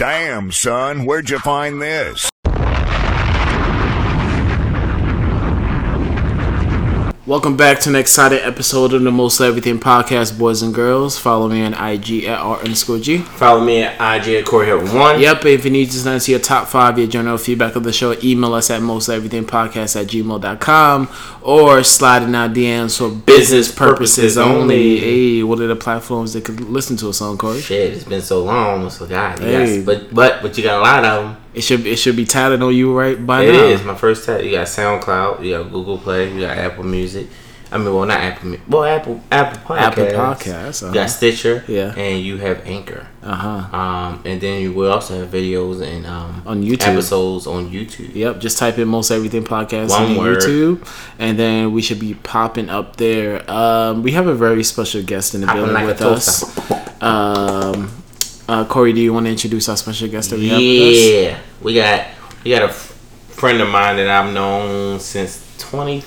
Damn, son, where'd you find this? Welcome back to an exciting episode of the Most Everything Podcast, boys and girls. Follow me on IG at R underscore G. Follow me at IG at Corey Hill One. Yep, if you need to send us your top five, your general feedback of the show, email us at mosteverythingpodcast at gmail.com or slide in our DMs for business purposes only. Hey, what are the platforms that could listen to us on, Corey? Shit, it's been so long. I forgot. Hey. Yes, but but but you got a lot of them. It should it should be tatted on you right by It now. It is my first test. You got SoundCloud. You got Google Play. You got Apple Music. I mean, well, not Apple. Well, Apple Apple Podcasts. Apple Podcasts, You uh-huh. got Stitcher. Yeah. And you have Anchor. Uh huh. Um, and then you will also have videos and um On YouTube. episodes on YouTube. Yep, just type in most everything podcast One on word. YouTube, and then we should be popping up there. Um, we have a very special guest in the building like with us. Um, uh, Corey, do you want to introduce our special guest that we have? Yeah, we got we got a f- friend of mine that I've known since 2013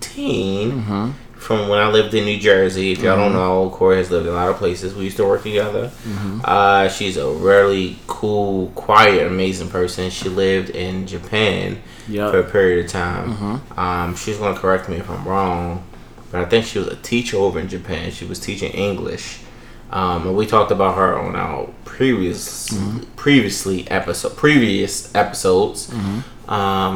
Mm-hmm. from when I lived in New Jersey. If y'all don't know, Corey has lived in a lot of places. We used to work together. Mm-hmm. Uh, she's a really cool, quiet, amazing person. She lived in Japan Yup. for a period of time. Mm-hmm. Um, she's gonna correct me if I'm wrong, but I think she was a teacher over in Japan. She was teaching English. Um, and we talked about her on our previous, Mm-hmm. previously episode, previous episodes. Um,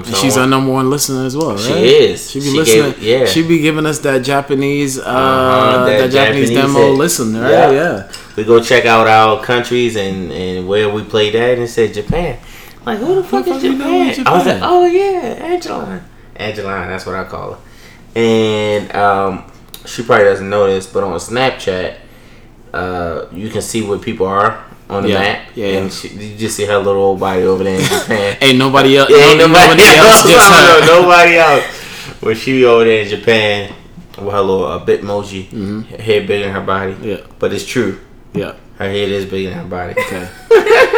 so Mm-hmm. she's our number one listener as well, right? She is. She be She listening. gave- yeah. She be giving us that Japanese, uh, Uh-huh, that, that Japanese, Japanese demo hit. listen, right? Yeah. Yeah. we go check out our countries and, and where we played at, and it said Japan. Like who the fuck is fuck know Japan? I was like, oh yeah, Angeline. Angeline, that's what I call her. And um, she probably doesn't know this, but on Snapchat, uh, you can see where people are on the Yeah, map. yeah. And she, you just see her little old body over there in Japan. Ain't nobody else. Yeah, ain't no- nobody, else. no, nobody else. When she over there in Japan with her little uh, bitmoji, her head bigger than her body. Mm-hmm. Yeah. But it's true. Yeah. Her head is bigger than her body. Okay.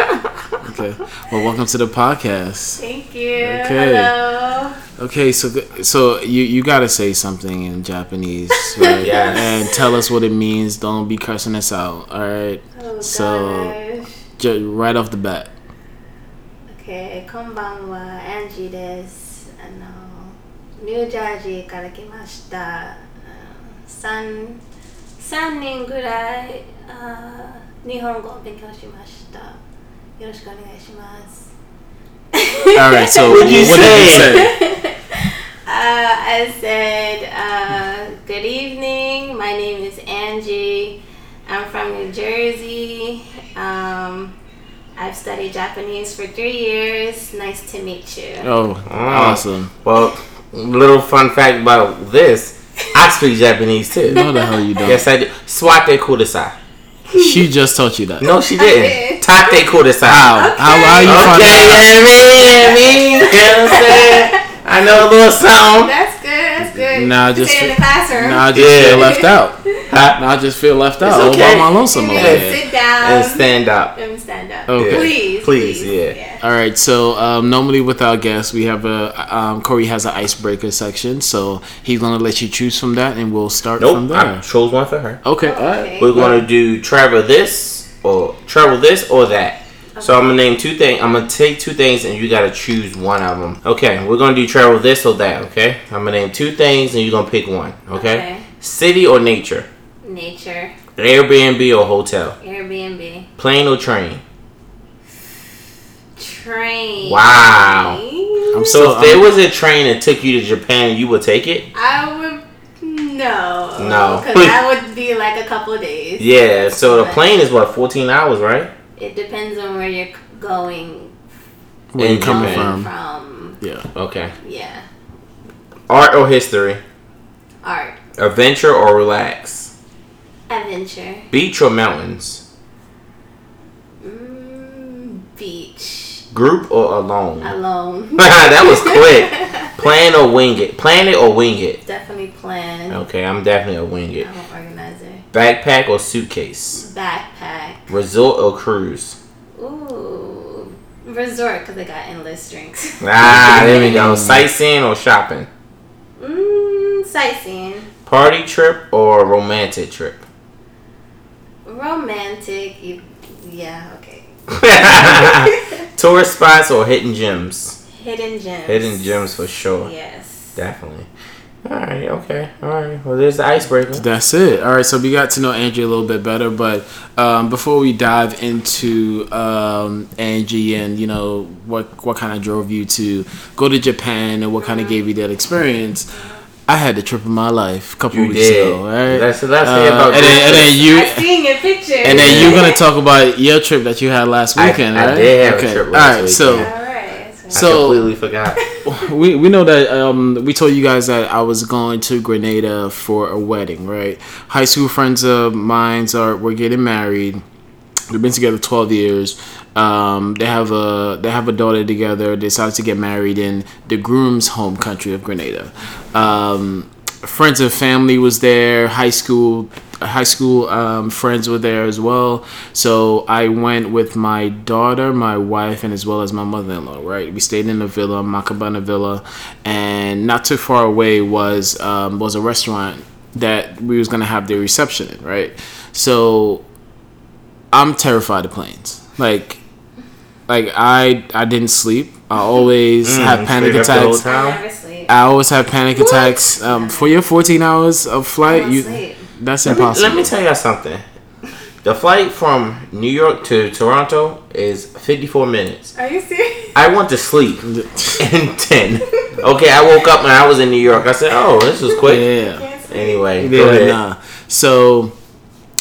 okay. Well, welcome to the podcast. Thank you. Okay. Hello. Okay, so so you you gotta say something in Japanese, right? Yes. And tell us what it means. Don't be cursing us out. All right. Oh So- gosh. Just right off the bat. Okay, こんばんは、アンジーです。あの、ニュージャージーから来ました。三三年ぐらいあ日本語を勉強しました。 よろしくお願いします。 All right. So What'd you what did you say? say? Uh, I said, uh, Good evening. My name is Angie. I'm from New Jersey. Um, I've studied Japanese for three years. Nice to meet you. Oh, awesome. Well, little fun fact about this. I speak Japanese too. No, the hell you don't. Yes, I do. Swate kudasai. She just taught you that. No, she did. didn't. Tate kudasai. How? How are you Okay, finding you know out? I? You know what I mean? You know what I'm saying? I know a little something. That's good. That's good. Nah, You just sit in the classroom. Now I just Yeah. feel left out. Huh? Now I just feel left out. It's All okay. by my lonesome you over here. sit down And stand up. and stand up. Okay. Please. Please, yeah. All right, so um, normally with our guests, we have a um, Corey has an icebreaker section, so he's gonna let you choose from that, and we'll start from Nope, I there. chose one for her. Okay, all right. Okay. We're gonna do travel this or travel this or that. So I'm gonna name two things. I'm gonna take two things and you gotta choose one of them. Okay, we're gonna do travel this or that. Okay, I'm gonna name two things and you're gonna pick one. Okay, Okay. city or nature, Nature. Airbnb or hotel, Airbnb. plane or train. Train. Wow. I'm So still, if there was a train that took you to Japan, you would take it. I would no. No. Because that would be like a couple of days. Yeah. So the plane is what 14 hours, right? It depends on where you're going where you in coming from? from. Yeah. Okay. Yeah. Art or history, Art. adventure or relax, Adventure. beach or mountains, Mm, beach. group or alone. Alone. that was quick. Plan or wing it. Plan it or wing it. Definitely plan. Okay, I'm definitely a wing it. I'm an organizer. Backpack or suitcase. Backpack. Resort or cruise. Ooh. Resort because they got endless drinks. Ah, there we go. Sightseeing or shopping. Mmm, sightseeing. Party trip or romantic trip. Romantic. You, yeah, okay. Tourist spots or hidden gems? Hidden gems. Hidden gems for sure. Yes. Definitely. All right. Okay. All right. Well, there's the icebreaker. That's it. All right, so we got to know Angie a little bit better, but um, before we dive into um, Angie and you know what what kind of drove you to go to Japan and what kind of gave you that experience, I had the trip of my life a couple You weeks did. ago. Right? That's that's Uh, it about and, then, and then you I seen your picture. and then you're gonna talk about your trip that you had last I- weekend, I right? did have a trip last All right, so. weekend. All right. I So- completely forgot. we, we know that um, we told you guys that I was going to Grenada for a wedding, right? High school friends of mine are were getting married. We've been together twelve years. Um, they have a they have a daughter together. They decided to get married in the groom's home country of Grenada. Um, friends and family was there. High school high school um, friends were there as well. So I went with my daughter, my wife, and as well as my mother-in-law. Right, we stayed in a villa, Macabana Villa, and not too far away was um, was a restaurant that we was gonna have the reception in. Right, so I'm terrified of planes. Like, like I I didn't sleep. I always have panic Mm, straight up the attacks. whole time? Never sleep. I always have panic attacks. Um, for your 14 hours of I flight, don't you sleep. That's Let me, impossible. let me tell y'all something. The flight from New York to Toronto is 54 minutes. Are you serious? I went to sleep in 10. Okay, I woke up and I was in New York. I said, oh, this was quick. yeah. Can't. Anyway, go Yeah, ahead. nah. So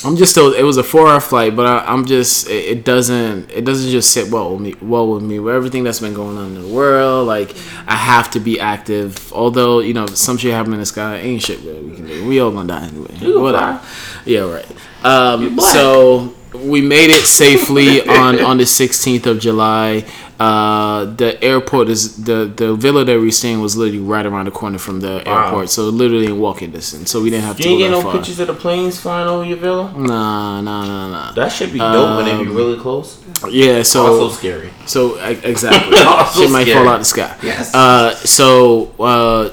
I'm just still. It was a four hour flight, but I, I'm just. It, it doesn't. It doesn't just sit well with me. Well with me. With everything that's been going on in the world, like I have to be active. Although you know some shit happening in the sky, ain't shit really we can do. We all gonna die anyway. Whatever. Yeah, right. Um, so we made it safely on on the 16th of July. Uh, the airport is the the villa that we staying was literally right around the corner from the Wow. airport, so literally in walking distance. So we didn't have You to ain't go get no far. pictures of the planes flying over your villa? Nah, nah, nah, nah. That should be dope when they be Um, really close. Yeah, so also scary. so exactly, Also shit might fall out the sky. Yes. Uh, so uh,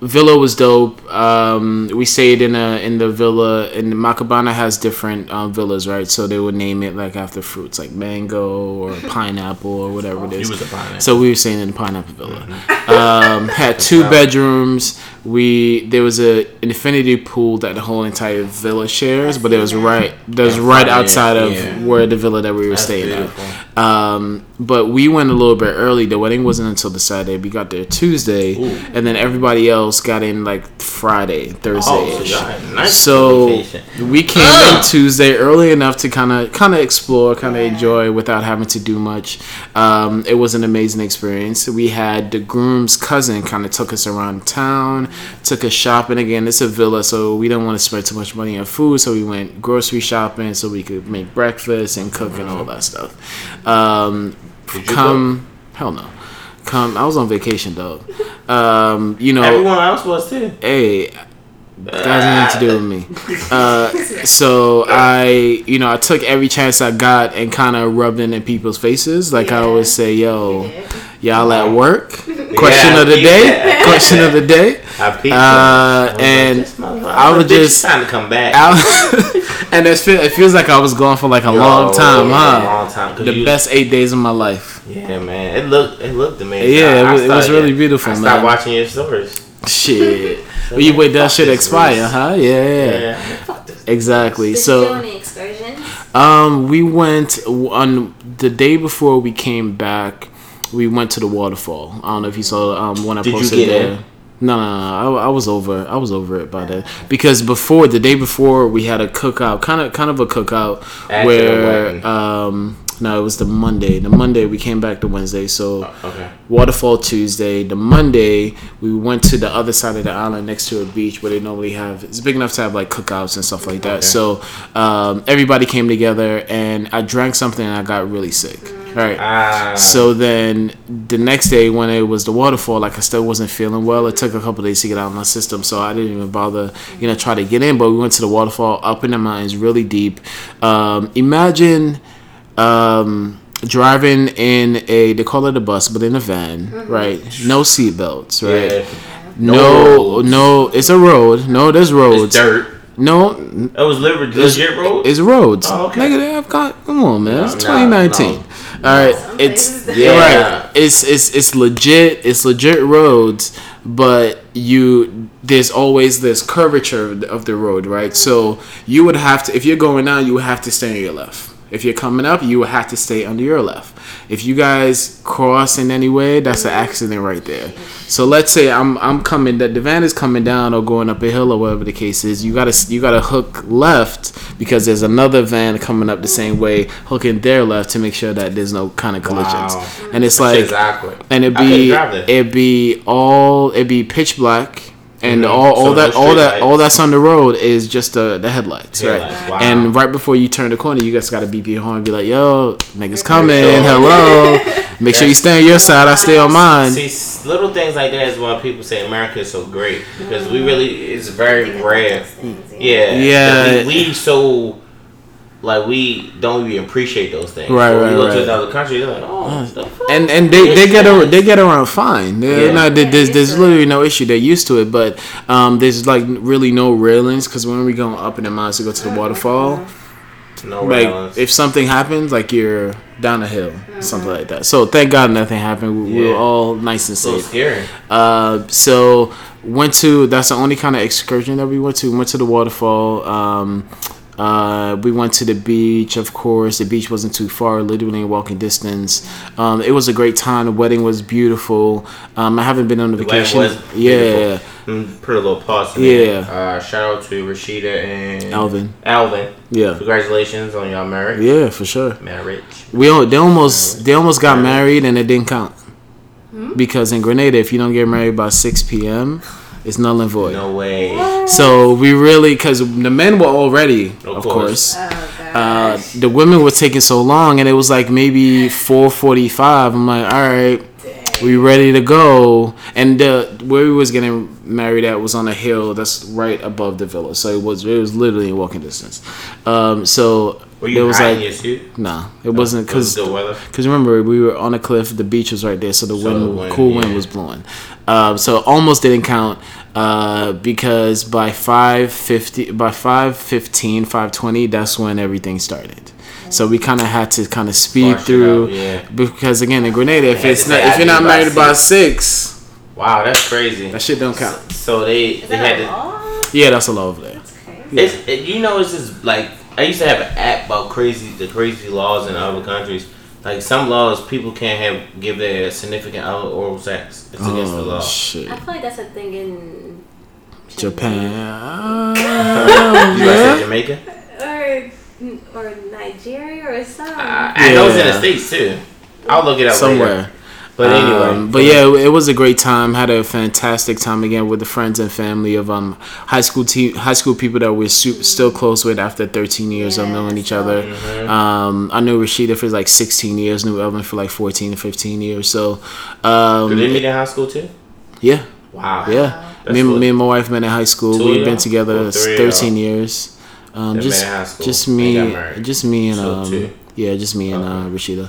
villa was dope. Um, we stayed in a in the villa, and Macabana has different um, villas, right? So they would name it like after fruits, like mango or pineapple or whatever it He was a pineapple. So we were staying in the pineapple villa. Um, had two bedrooms. We there was a infinity pool that the whole entire villa shares, but it was right that was right outside of yeah. where the villa that we were That's staying beautiful. at. Um, but we went a little bit early. The wedding wasn't until the Saturday. We got there Tuesday, and then everybody else got in like Friday, Thursday. Oh, so y'all had a nice So we came in Tuesday early enough to kind of kind of explore, kind of enjoy without having to do much. Um, it was an amazing experience. We had the groom's cousin kind of took us around town, took us shopping. Again, it's a villa, so we didn't want to spend too much money on food, so we went grocery shopping so we could make breakfast and cook and all that stuff. Um, Did you come, hell no. Come, I was on vacation, dog. Um, you know, Everyone else was too. hey, that has nothing to do with me. Uh, so I, you know, I took every chance I got and kind of rubbed it in people's faces. Like I always say, yo, Yeah. Y'all at work? Question Yeah, of the day. peeped that. Question of the day. I Uh, them. I was and like, this motherfucker- I was just- trying to come back. I- and it, feel, it feels like I was gone for like a long Yo, time, a huh? long time, 'cause The you- best eight days of my life. Yeah, man. It looked it looked amazing. Yeah, it I- I was- it was really beautiful, I stopped man. watching your stories. Shit. Well, you wait that shit this expire, race. huh? Yeah, yeah. Yeah. Fuck. Exactly. Did so you do any excursions? Um, we went on the day before we came back. We went to the waterfall. I don't know if you saw um when I Did you posted get there. No, no, no. I, I was over. I was over it by then because before the day before we had a cookout, kind of, kind of a cookout where um no, it was the Monday. The Monday we came back the Wednesday, so Okay. Waterfall Tuesday. The Monday we went to the other side of the island next to a beach where they normally have. It's big enough to have like cookouts and stuff like that. Okay. So um, everybody came together, and I drank something, and I got really sick. Right. Ah. So then the next day when it was the waterfall, like I still wasn't feeling well. It took a couple days to get out of my system, so I didn't even bother, you know, try to get in. But we went to the waterfall up in the mountains, really deep. Um, imagine um, driving in a they call it a bus, but in a van, right? No seat belts, right? Yeah. No, no, it's a road. No, there's roads. It's dirt. No, It was legit, legit road. it's roads. Oh, okay. Nigga, they have got. Come on, man. It's 2019. no. All right, Some it's Yeah. right. It's it's it's legit. It's legit roads, but you there's always this curvature of the, road, right? So you would have to if you're going down, you would have to stay on your left. If you're coming up, you would have to stay under your left. If you guys cross in any way, that's an accident right there. So let's say I'm I'm coming that the van is coming down or going up a hill or whatever the case is. You gotta you gotta hook left because there's another van coming up the same way, hooking their left to make sure that there's no kind of collisions. Wow. And it's like exactly. and it'd be it'd be all it'd be pitch black and Mhm. all, all So that all street that all that's on the road is just the the headlights, Headlights, right? wow. And right before you turn the corner, you just gotta beep your horn and be like, "Yo, niggas coming, sure. hello." Make sure you stay on your side. I stay on mine. See, little things like that is why people say America is so great because we really it's very rare. Yeah, Yeah. We, we so like we don't even appreciate those things. Right, When right, we go right. to another country, they're like, oh, the fuck? and and they, they get around, they get around fine. They're Yeah. not- there's there's literally no issue. They're used to it, but um, there's like really no railings because when we going up in the mountains to go to the waterfall, no like railings. if something happens, like you're down a hill, something like that. So thank God nothing happened. We, we were all nice and It's so safe. scary. Uh, so went to that's the only kind of excursion that we went to. Went to the waterfall. Um, uh, we went to the beach, of course. The beach wasn't too far, literally in walking distance. Um, it was a great time. The wedding was beautiful. Um, I haven't been on a The wedding vacation. was yeah, beautiful. Mm, Put a little pause. In Yeah. There. Uh, shout out to Rashida and Alvin. Alvin. Yeah, Congratulations on y'all marriage. yeah, for sure. Marriage. We al- they almost they almost got married and it didn't count because in Grenada, if you don't get married by six p.m., it's null and void. No way. So we really, because the men were already, of, Of course. course. Oh Uh, gosh. the women were taking so long, and it was like maybe four forty-five. I'm like, all right, we ready to go. And the where we was getting married at was on a hill that's right above the villa, so it was it was literally in walking distance. Um, so Were it you was like, your suit? nah, it wasn't because the weather. because remember we were on a cliff, the beach was right there, so the So wind, the wind, cool wind was blowing. Um, so it almost didn't count uh, because by five fifty, by 5.15, 5.20, that's when everything started. So we kind of had to kind of speed Rush through up, yeah. because again in Grenada, if it's not, if you're not need by married by six, Wow, that's crazy. that shit don't count. So they Is they that had a to. Yeah, that's a law over there. That's crazy. It's, it, you know, it's just like I used to have an app about crazy the crazy laws in other countries. Like some laws, people can't have give their significant other oral sex. It's against the Oh law. shit, I feel like that's a thing in Japan. You Uh, guys say yeah. Jamaica? or or Nigeria or something. I, I know it's in the states too. I'll look it up somewhere. Later. But anyway, Um, but yeah, it was a great time. Had a fantastic time again with the friends and family of um high school te- high school people that we're su- still close with after 13 years of knowing each other. Mm-hmm. Um, I knew Rashida for like 16 years, knew Elvin for like 14 or 15 years. So, did um, they meet in high school too? yeah, Wow. yeah. That's Me, and- cool. me and my wife met in high school. We've been together Or three 13 y'all? years. Um, just met in high school. just me, just me and So um, yeah, just me and uh, Rashida.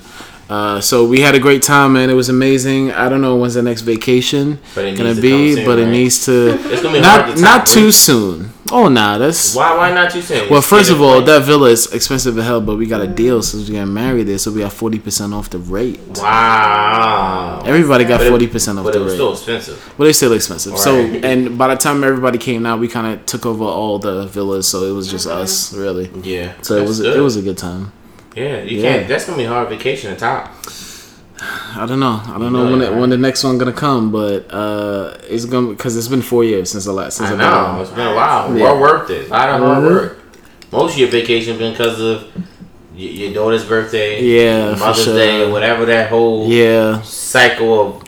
Uh, so we had a great time, man. It was amazing. I don't know when's the next vacation gonna be, soon, but it needs to It's gonna be not to not too soon. Oh nah, that's Why? Why not too soon? well. First of all, that villa is expensive as hell, but we got a deal since we got married there, so we got forty percent off the rate. Wow. Everybody got forty percent off But the it was rate. still expensive. But it's still expensive. So, and by the time everybody came out, we kind of took over all the villas. So it was just us, really. Yeah. So it was good. it was a good time. Yeah, you Yeah. can't. That's gonna be a hard vacation to top. I don't know. I don't know when it, when the next one gonna come, but uh, it's gonna because it's been four years since the last. Since I know been- it's been a while. Yeah. Well worth it. A lot of hard Mhm. work. Most of your vacation been because of y- your daughter's birthday, Yeah, Mother's sure. Day, whatever that whole Yeah, cycle of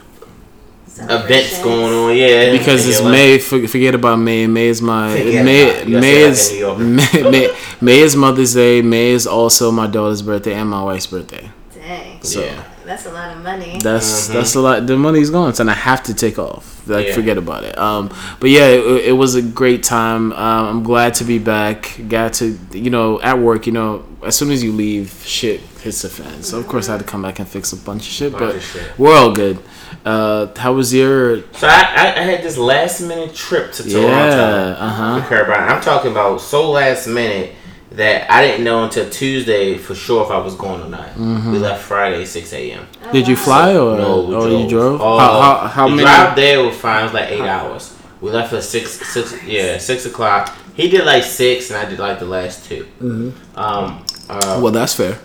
events going on. Yeah, because it's you're like, May. Forget about May. May is my Forget May. about it. You gotta May is that in New May, May. May is Mother's Day. May is also my daughter's birthday and my wife's birthday. Dang. So Yeah. That's a lot of money. that's that's a lot. The money's gone, so and I have to take off. Like Yeah. forget about it. Um, but yeah, it, it was a great time. Um, I'm glad to be back. Got to you know at work. You know, as soon as you leave, shit hits the fan. So of course I had to come back and fix a bunch of shit. Bunch but of shit. we're all good. Uh, how was your? So I, I, I had this last minute trip to Toronto. Yeah. Uh huh. to Carolina. I'm talking about so last minute that I didn't know until Tuesday for sure if I was going or not. Mm-hmm. We left Friday 6 a.m. Did you fly or? No, we oh, drove. you drove. Uh, how how, how the many? drive there was fine. It was like eight hours. We left at six, six, yeah, six o'clock. He did like six, and I did like the last 2 Mm-hmm. Um, uh, Well, that's fair.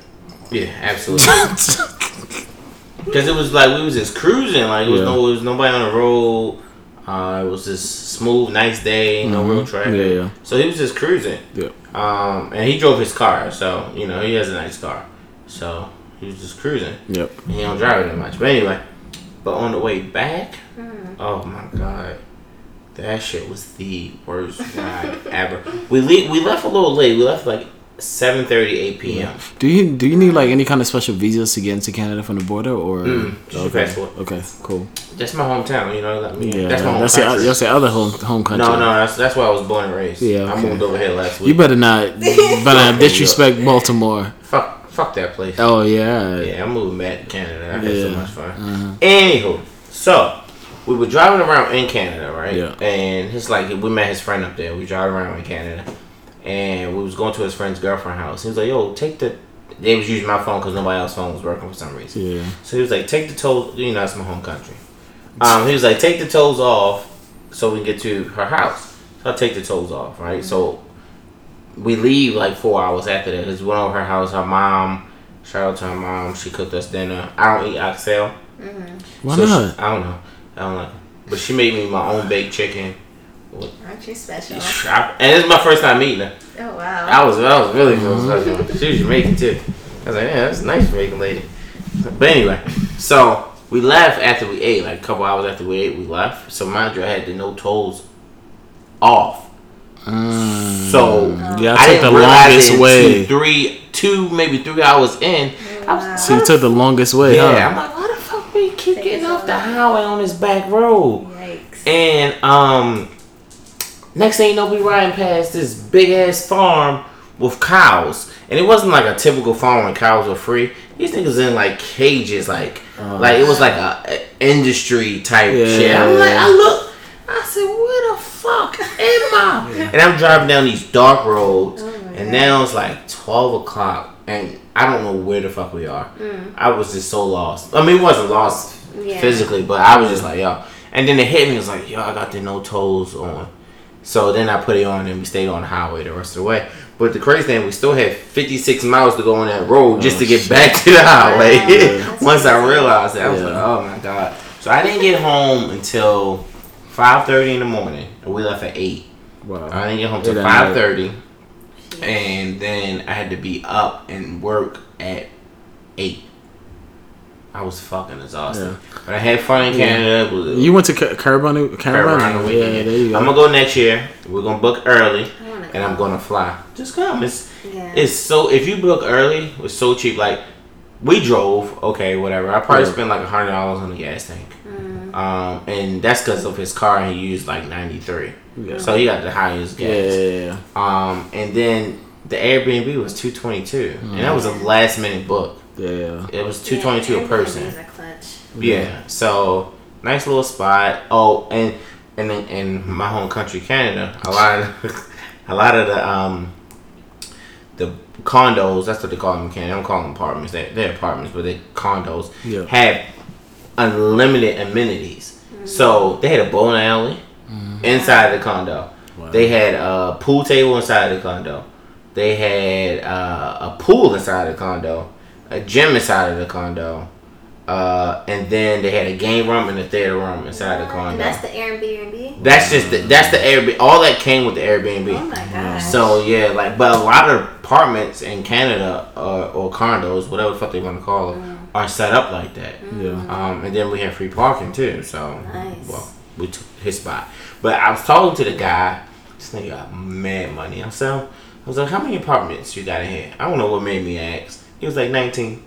yeah, absolutely. Because it was like we was just cruising. Like it was Yeah. no, it was nobody on the road. Uh, it was just smooth, nice day, no real traffic. Mm-hmm. Yeah, yeah. So he was just cruising. Yeah. Um, and he drove his car, so you know he has a nice car. So he was just cruising. Yep. He don't drive it that much. But anyway, but on the way back, oh my god, that shit was the worst ride ever. We le- we left a little late. We left like 7:30, 8 p.m. Do you do you need like any kind of special visas to get into Canada from the border or? Mm, just okay. passport. Okay. Cool. That's my hometown. You know, let me. Yeah. that's my home that's the country. that's the other home home country. no, no, that's that's where I was born and raised. Yeah, I okay. moved over here last week. You better not. Better not disrespect Baltimore. fuck, fuck that place. Oh yeah. Yeah, I'm moving back to Canada. I had so Yeah. Uh-huh. much fun. Anywho, so we were driving around in Canada, right? Yeah. And it's like we met his friend up there. We drove around in Canada, and we was going to his friend's girlfriend house. He was like, "Yo, take the." They was using my phone because nobody else's phone was working for some reason. Yeah. So he was like, "Take the toes." You know, it's my home country. Um, he was like, "Take the toes off, so we can get to her house." So I take the toes off, right? So we leave like four hours after that. Cause we went over her house. Her mom, shout out to her mom. She cooked us dinner. I don't eat oxtail. Why so she- not? I don't know. I don't like. It. But she made me my own baked chicken. Aren't you special? I- and it's my first time eating her. Oh wow. I was, I was really feeling special. She was Jamaican too. I was like, yeah, that's a nice Jamaican lady. But anyway, so we left after we ate, like a couple hours after we ate, we left. So mind you, I had the no toes off. So Yeah, I I took didn't the longest way. three, two, maybe three hours in. I was, So you took the longest way, yeah, huh? I'm like, why the fuck we keep Take getting off the highway on this back road? Yikes. And um, next thing you know, we riding past this big ass farm with cows, and it wasn't like a typical farm where cows were free. These niggas in like cages, like oh, like it was like a, a industry type Yeah. shit. I'm like, I look, I said, where the fuck am I? and I'm driving down these dark roads, oh, and now it's like twelve o'clock, and I don't know where the fuck we are. Mm. I was just so lost. I mean, it wasn't lost Yeah. physically, but I was just like, yo. And then it hit me. It was like, yo, I got the no toes on. So then I put it on, and we stayed on the highway the rest of the way. But the crazy thing, we still had 56 miles to go on that road just to get back to the highway. Wow. Once I realized that, I was Yeah. like, oh my god. So I didn't get home until 5:30 in the morning, and we left at eight. Wow. I didn't get home till Eight at 5:30, and then I had to be up and work at eight. I was fucking exhausted, but I had fun in Canada. It was- You went to Ca- Caribana, Caribana. Yeah, there you go. I'm gonna go next year. We're gonna book early, and I'm gonna fly. Just come. It's Yeah. it's so if you book early, it's so cheap. Like we drove, okay, whatever. I probably Yeah. spent like a hundred dollars on the gas tank, Mm. um, and that's because of his car. He used like ninety three, Yeah. so he got the highest gas. yeah, yeah, yeah. Um, and then the Airbnb was two twenty two, and that was a last minute book. Yeah, yeah. It was two twenty two Yeah, a person. Airbnbs are clutch. Yeah. So nice little spot. Oh, and and in, in my home country, Canada, a lot of a lot of the um the condos. That's what they call them in Canada. I don't call them apartments. They're, they're apartments, but they condos Yeah. have unlimited amenities. So they had a bowling alley inside the condo. Wow. They had a pool table inside the condo. They had uh, a pool inside the condo, a gym inside of the condo, uh, and then they had a game room and a theater room inside the condo. And that's the Airbnb. That's just the, that's the Airbnb. All that came with the Airbnb. Oh my gosh. So yeah, like, but a lot of apartments in Canada uh, or condos, whatever the fuck they want to call them, are set up like that. Yeah. Um, and then we have free parking too. So, Nice. well, we took his spot. But I was talking to the guy. This nigga got mad money. I said, I was like, how many apartments you got in here? I don't know what made me ask. He was like 19.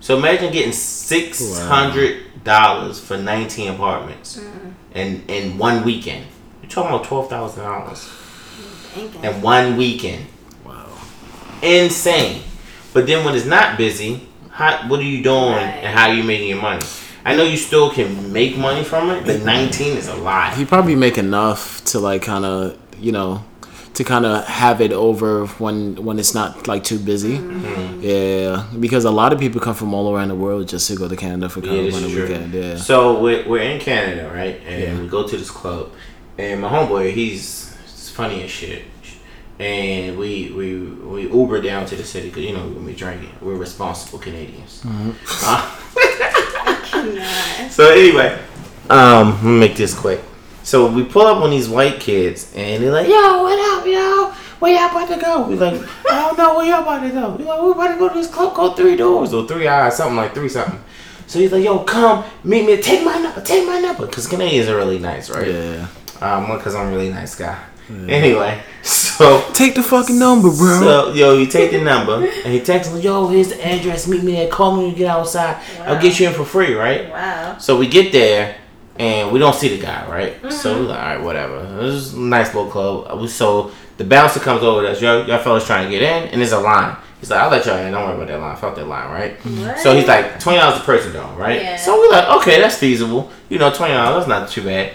So imagine getting six hundred dollars for nineteen apartments, mm-hmm. and in one weekend. You're talking about twelve thousand dollars Thinking. in one weekend. Wow. Insane. But then when it's not busy, how what are you doing Right. and how are you making your money? I know you still can make money from it, but mm-hmm. nineteen is a lot. He probably make enough to like kind of you know to kind of have it over when when it's not like too busy. Mm-hmm. Yeah, because a lot of people come from all around the world just to go to Canada for Yeah, Carnival this on is the weekend. Yeah. So we're, we're in Canada, right? And Yeah. we go to this club, and my homeboy, he's, he's funny as shit. And we we we Uber down to the city because you know when we're gonna drinking. We're responsible Canadians. Mm-hmm. Uh, so anyway, um, let me make this quick. So we pull up on these white kids, and they're like, "Yo, what up, yo? Where y'all about to go?" We like, "I don't know where y'all about to go." We like, "We about to go to this club called Three Doors or Three Eyes, something like three something." So he's like, "Yo, come meet me. Take my number. Take my number." Because Canadians are really nice, right? Yeah. Um, because I'm a really nice guy. Anyway, so Take the fucking number, bro. so yo, you take the number and he texts me, "Yo, here's the address. Meet me there. Call me when you get outside. I'll get you in for free, right?" Wow. So we get there and we don't see the guy, right? So we're like, all right, whatever. This is a nice little club. Uh, So the bouncer comes over to us. Y'all, y'all fellas trying to get in, and there's a line. He's like, I'll let y'all in. Don't worry about that line. I felt that line, right? What? So he's like, twenty dollars a person, though, right? Yeah. So we're like, okay, that's feasible. You know, twenty dollars, that's not too bad.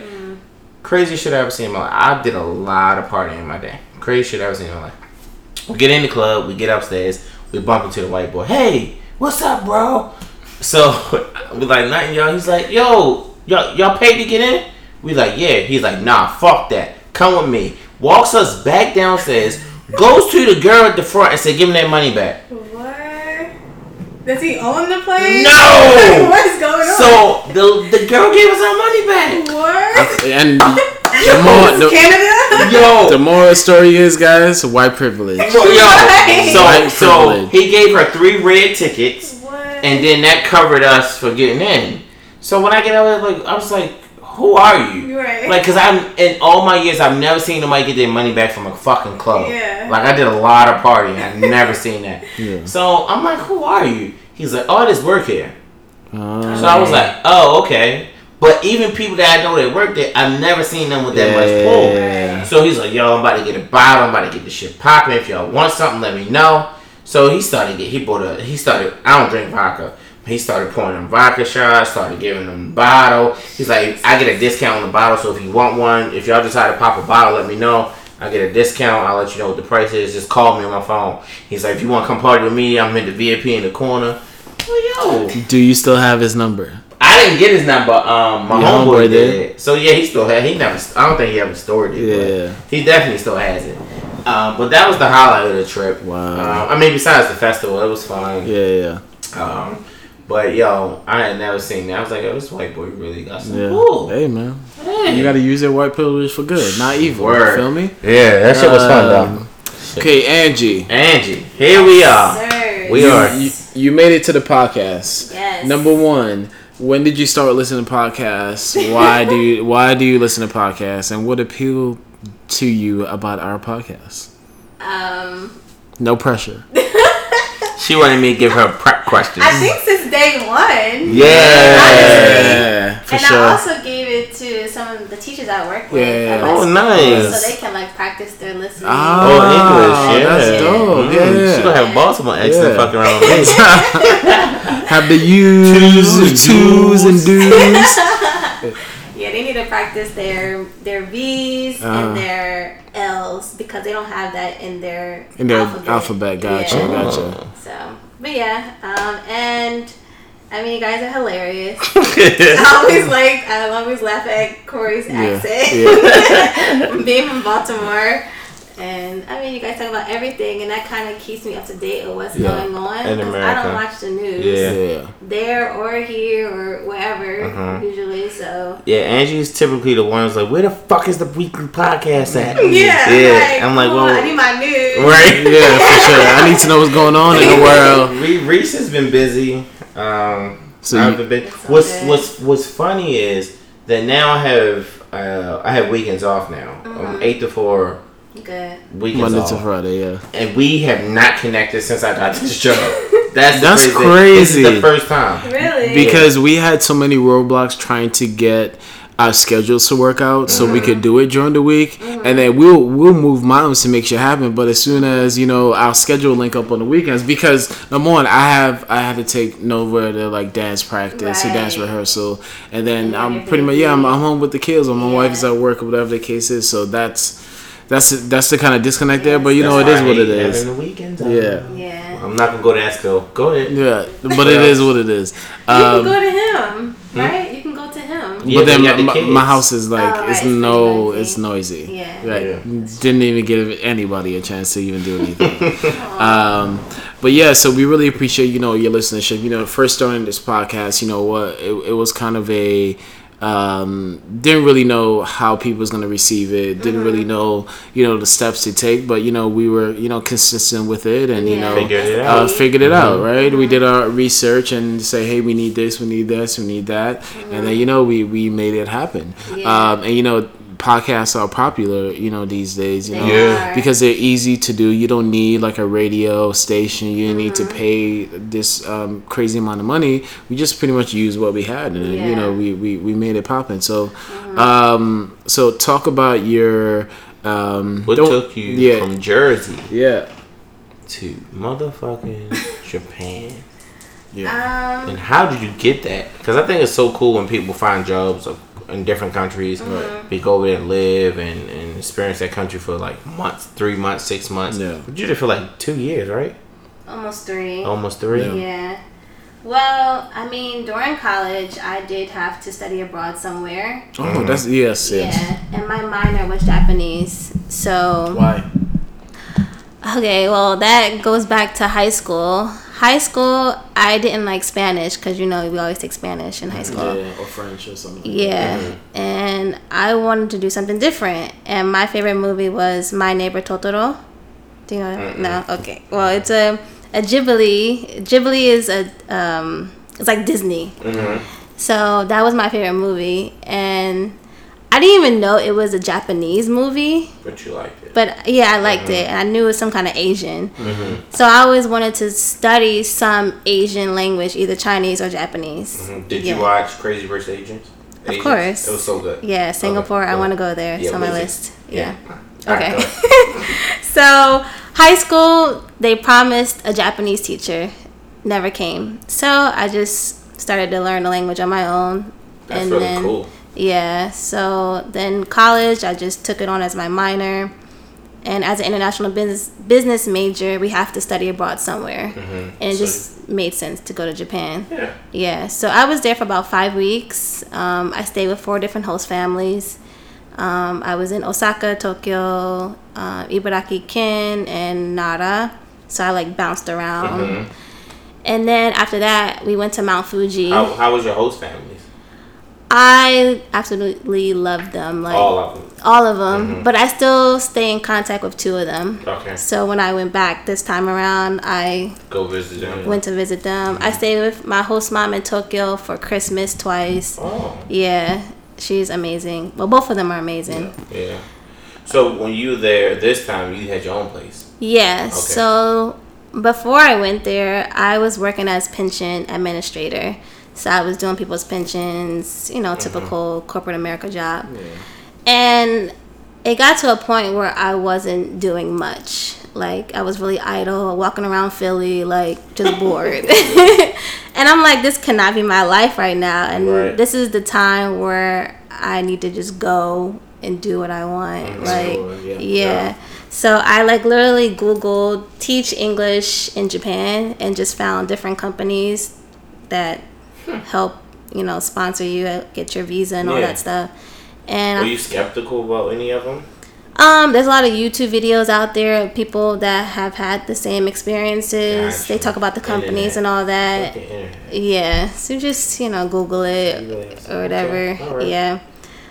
Craziest shit I ever seen in my life. I did a lot of partying in my day. Crazy shit I ever seen in my life. We get in the club, we get upstairs, we bump into the white boy. Hey, what's up, bro? So we're like nothing, y'all. He's like, yo, y'all, y'all paid to get in? We like, yeah. He's like, nah, fuck that. Come with me. Walks us back downstairs, goes to the girl at the front and said, give me that money back. What? Does he own the place? No! what is going on? So the the girl gave us our money back. what? And the more the, Canada? Yo, the moral the story is, guys, white privilege. Yo, so White so privilege. he gave her three red tickets, what? and then that covered us for getting in. So when I get out, of there, like I was like, "Who are you?" Right. Like, cause I'm in all my years, I've never seen nobody get their money back from a fucking club. Yeah. Like I did a lot of partying, I've never seen that. Yeah. So I'm like, "Who are you?" He's like, "Oh, this work here." Uh, So I was like, "Oh, okay." But even people that I know that work there, I've never seen them with that much pull. Yeah. So he's like, yo, I'm about to get a bottle. I'm about to get this shit popping. If y'all want something, let me know. So he started get he bought a he started I don't drink vodka. He started pouring them vodka shots, started giving them the bottle. He's like, I get a discount on the bottle, so if you want one, if y'all decide to pop a bottle, let me know. I get a discount, I'll let you know what the price is. Just call me on my phone. He's like, if you want to come party with me, I'm in the VIP in the corner. Well, yo. Do you still have his number? I didn't get his number. Um, my Your homeboy homeboy did. So yeah, he still had. He never. I don't think he ever stored it. Yeah. But he definitely still has it. Um, but that was the highlight of the trip. Wow. Um, I mean, besides the festival, it was fun. Yeah, yeah, Um, but yo, I had never seen that. I was like, oh, this white boy really got some yeah. cool. Hey, man, Hey. you got to use your white privilege for good, not evil. You feel me? Yeah, that shit was fun Um, Okay, Angie, Angie, here we are. Sir. We are. you, you made it to the podcast. Yes. Number one, when did you start listening to podcasts? Why do you Why do you listen to podcasts? And what appealed to you about our podcast? Um, No pressure. She wanted me to give her prep questions. I think since day one. Yeah, for and sure. I also gave it to some of the teachers I work with. Yeah. at my Oh, school, nice. So they can like practice their listening. Ah, Oh, English, yeah. That's dope. Mm, Yeah. She gonna have a Baltimore accent Yeah. fucking around with me. Have the U's, Twos, twos, and do's. Yeah, they need to practice their their V's Uh. and their L's because they don't have that in their In their alphabet, gotcha, Yeah. gotcha. So, but yeah, um, and I mean, you guys are hilarious. I always like, I always laugh at Corey's accent. Being from Baltimore. And I mean, you guys talk about everything, and that kind of keeps me up to date with what's Yeah. going on. In 'cause I America. don't watch the news Yeah. Yeah. there or here or wherever Mhm. usually. So Yeah, Angie's typically the one who's like, "Where the fuck is the weekly podcast at?" yeah, yeah. I'm like, come on, well, I need my news. right. Yeah, for sure. I need to know what's going on in the world. Re- Reese has been busy. Um, So I've you- been, what's good. what's what's funny is that now I have uh, I have weekends off now. Um, eight to four Good. weekends Monday off, to Friday, yeah. and we have not connected since I got this job. That's the That's crazy. thing. This is the first time. Really? because we had so many roadblocks trying to get our schedules to work out so we mm-hmm. could do it during the week and then we'll we'll move mountains to make shit happen but as soon as you know our schedule link up on the weekends because number one i have i had to take nova to like dance practice or dance rehearsal and then And i'm pretty much yeah I'm. I'm home with the kids or my Yeah. wife is at work or whatever the case is so that's that's that's the kind of disconnect there but you know it That's is why what I it hate is having the weekends off. yeah Yeah. I'm not gonna go to that still. Go ahead. yeah but it is what it is You can um, go to him, right? You can go to him. Yeah, but then they got the my, house is like Oh, it's right, it's no pretty it's noisy. Yeah. Right. Yeah. Didn't even give anybody a chance to even do anything. um, but yeah, so we really appreciate you know your listenership. You know, first starting this podcast, you know what it, it was kind of a um, didn't really know how people was gonna receive it. Didn't really know you know the steps to take, but you know we were you know consistent with it and you know Figured it uh, out. figured it out, right? We did our research and say, hey, we need this, we need this, we need that, and then you know we we made it happen. Yeah. Um, and you know podcasts are popular, you know these days, you know, They Yeah. are. because they're easy to do. You don't need like a radio station. You need to pay this um, crazy amount of money. We just pretty much use what we had, and you know we, we we made it poppin'. So, um, so talk about your. Um, What took you Yeah, from Jersey yeah, to motherfucking Japan? Um, And how did you get that? Because I think it's so cool when people find jobs of- in different countries. They mm-hmm. go over there and live and, and experience that country for like months, three months, six months. Yeah. But you did it for like two years, right? almost three. Almost three. Yeah. Yeah. Well, I mean, during college, I did have to study abroad somewhere. Oh, that's yes, yes. Yeah, and my minor was Japanese. So, Why? okay, well, that goes back to high school. High school, I didn't like Spanish because you know we always take Spanish in high school. Yeah, or French or something. Yeah, and I wanted to do something different. And my favorite movie was My Neighbor Totoro. Do you know? No. Okay. Well, it's a a Ghibli. Ghibli is a um, it's like Disney. So that was my favorite movie, and I didn't even know it was a Japanese movie. But you liked it. But yeah, I liked it. And I knew it was some kind of Asian. So I always wanted to study some Asian language, either Chinese or Japanese. Mhm. Did Yeah. you watch Crazy Rich Asians? Of course. It was so good. Yeah, Singapore. I want to go there. Yeah, it's on my what is it? list. Yeah. Alright, Okay. so high school, they promised a Japanese teacher, never came. So I just started to learn the language on my own. That's and really then, cool. Yeah. So then college, I just took it on as my minor. And as an international business business major, we have to study abroad somewhere, and it So- just made sense to go to Japan. Yeah. Yeah, so I was there for about five weeks. Um, I stayed with four different host families. Um, I was in Osaka, Tokyo, uh, Ibaraki, Ken, and Nara. So I like bounced around. Mhm. And then after that, we went to Mount Fuji. How, how was your host families? I absolutely love them, like All of them. all of them. Mm-hmm. But I still stay in contact with two of them. Okay. So when I went back this time around, I Go visit them. went to visit them. I mm-hmm. stayed with my host mom in Tokyo for Christmas twice. Oh. Yeah, she's amazing. Well, both of them are amazing. Yeah. So when you were there this time, you had your own place. Yeah. So before I went there, I was working as pension administrator. So I was doing people's pensions, you know, typical corporate America job. And it got to a point where I wasn't doing much. Like I was really idle, walking around Philly, like just bored. and I'm like, this cannot be my life right now. And Right. this is the time where I need to just go and do what I want. Like, yeah. yeah. So I like literally Googled teach English in Japan and just found different companies that help, you know, sponsor you, uh, get your visa and all Yeah. that stuff. And Were I you skeptical about any of them? um, there's a lot of YouTube videos out there of people that have had the same experiences. Gotcha. They talk about the companies Internet. and all that. Yeah, so just you know Google it or whatever. Okay. Alright. Yeah,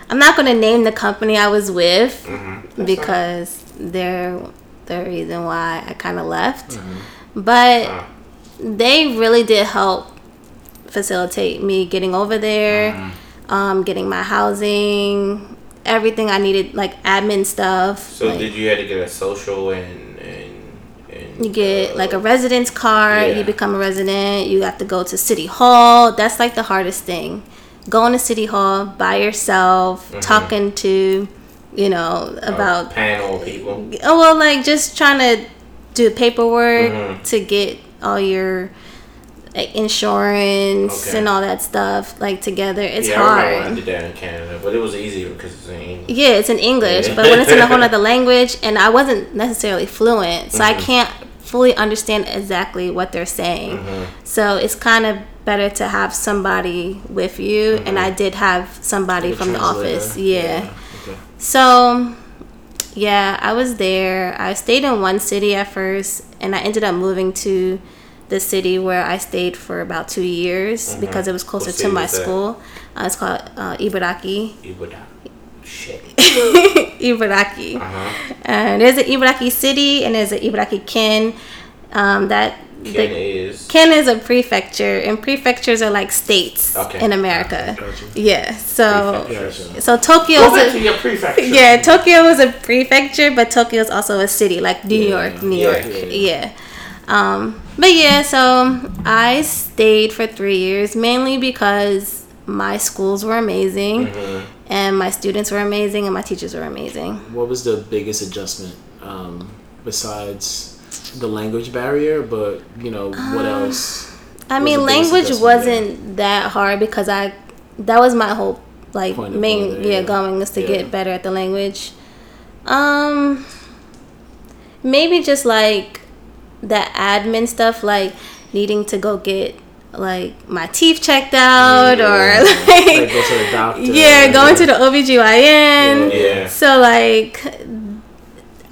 I'm not gonna name the company I was with Mhm. because they're the reason why I kind of left. Mm-hmm. But Ah. they really did help facilitate me getting over there, Mm-hmm. um, getting my housing, everything I needed, like admin stuff. So like- did you have to get a social and and and you get like a residence card. Yeah. You become a resident. You have to go to city hall. That's like the hardest thing. Going to city hall by yourself, Mm-hmm. talking to, you know, about panel of people. oh well, like just trying to do paperwork Mhm. to get all your like, insurance Okay. and all that stuff like together. It's yeah, I remember when I hard. did that in Canada, but it was easier because it's in English. Yeah, it's in English, Yeah. but when it's in a whole other language, and I wasn't necessarily fluent, so I Mm-hmm. can't fully understand exactly what they're saying. Mm-hmm. So it's kind of better to have somebody with you, and Mm-hmm. I did have somebody a from the translator. office. Yeah. Okay. So, yeah, I was there. I stayed in one city at first, and I ended up moving to the city where I stayed for about two years because it was closer to my school. Uh, it's called uh, Ibaraki. Ibuda. Shit. Ibaraki. Uh-huh. And there's an Ibaraki city and there's an Ibaraki Ken. Um, that Ken the, is. Ken is a prefecture, and prefectures are like states Okay. in America. Gotcha. Yeah. So, so Tokyo Go back is to a, your prefecture. yeah, Tokyo is a prefecture, but Tokyo is also a city, like New Yeah, York, New yeah, York. yeah, Yeah. Um, but yeah, so I stayed for three years mainly because my schools were amazing, Mm-hmm. and my students were amazing, and my teachers were amazing. What was the biggest adjustment um, besides the language barrier? But you know, what else? I mean, language wasn't that hard because I that was my whole like main there, yeah, yeah. going is to Yeah. get better at the language. Um, maybe just like the admin stuff, like needing to go get like my teeth checked out Yeah. or Like like go to the doctor. yeah, going to the OBGYN. Yeah. So like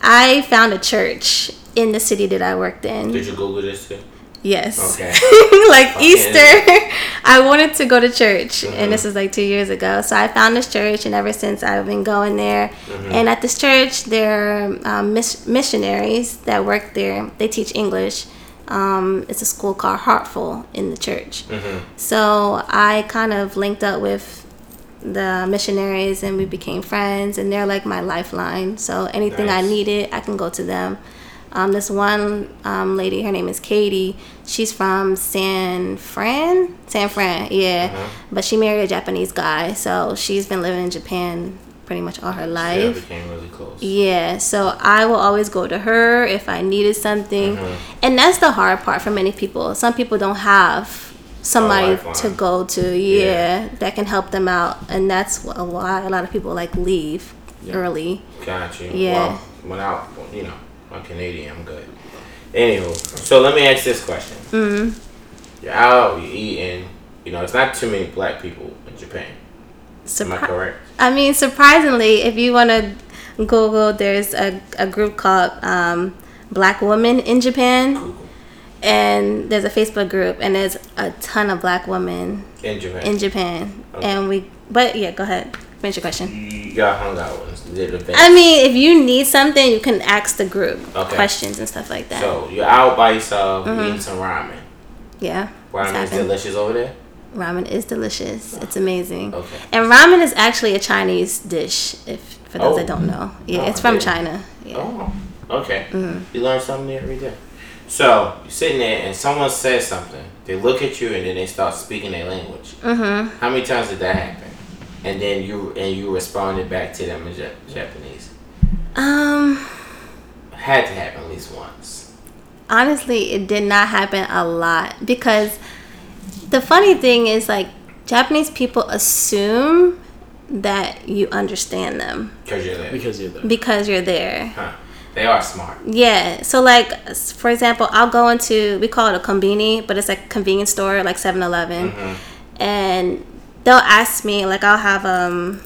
I found a church in the city that I worked in. Did you Google this too? Yes. Okay. like Okay. Easter, I wanted to go to church, Mm-hmm. and this was like two years ago. So I found this church, and ever since I've been going there. Mm-hmm. And at this church, there are um, miss- missionaries that work there. They teach English. Um, it's a school called Heartful in the church. Mm-hmm. So I kind of linked up with the missionaries and we became friends and they're like my lifeline so anything i needed i can go to them um, this one um, lady her name is katie she's from san fran san fran yeah Uh-huh. but she married a japanese guy so she's been living in japan pretty much all her Yeah, life became really close. yeah, so I will always go to her if I needed something. Mm-hmm. And that's the hard part for many people. Some people don't have somebody to go to, yeah, Yeah. that can help them out. And that's why a lot of people like leave early. Got you. Yeah. Well, without, you know, I'm Canadian, I'm good. Anywho, so let me ask this question. Mm-hmm. You're out, you're eating, you know, it's not too many black people in Japan. Am I correct? I mean, surprisingly, if you want to Google, there's a, a group called um, Black Women in Japan. Google. And there's a Facebook group, and there's a ton of black women In Japan. in Japan. Okay. And we, but yeah, go ahead. Finish your question. you got hung out did events. I mean, if you need something, you can ask the group Okay. questions and stuff like that. so you're out by yourself, Mm-hmm. eating some ramen. yeah, Ramen is delicious over there? Ramen is delicious. It's amazing. Okay. And ramen is actually a Chinese dish. If for those Oh. that don't know, yeah, Oh, it's from. China. Yeah. Oh, okay. Mm-hmm. You learn something new every day. So you're sitting there and someone says something. They look at you and then they start speaking their language. Mm-hmm. How many times did that happen? And then you and you responded back to them in Ja- Japanese. Um, Had to happen at least once. honestly, it did not happen a lot because the funny thing is like Japanese people assume that you understand them Because you're there. because you're there. because you're there. Huh. They are smart. Yeah. So like for example, I'll go into we call it a konbini, but it's like a convenience store like 7-Eleven. And they'll ask me like I'll have um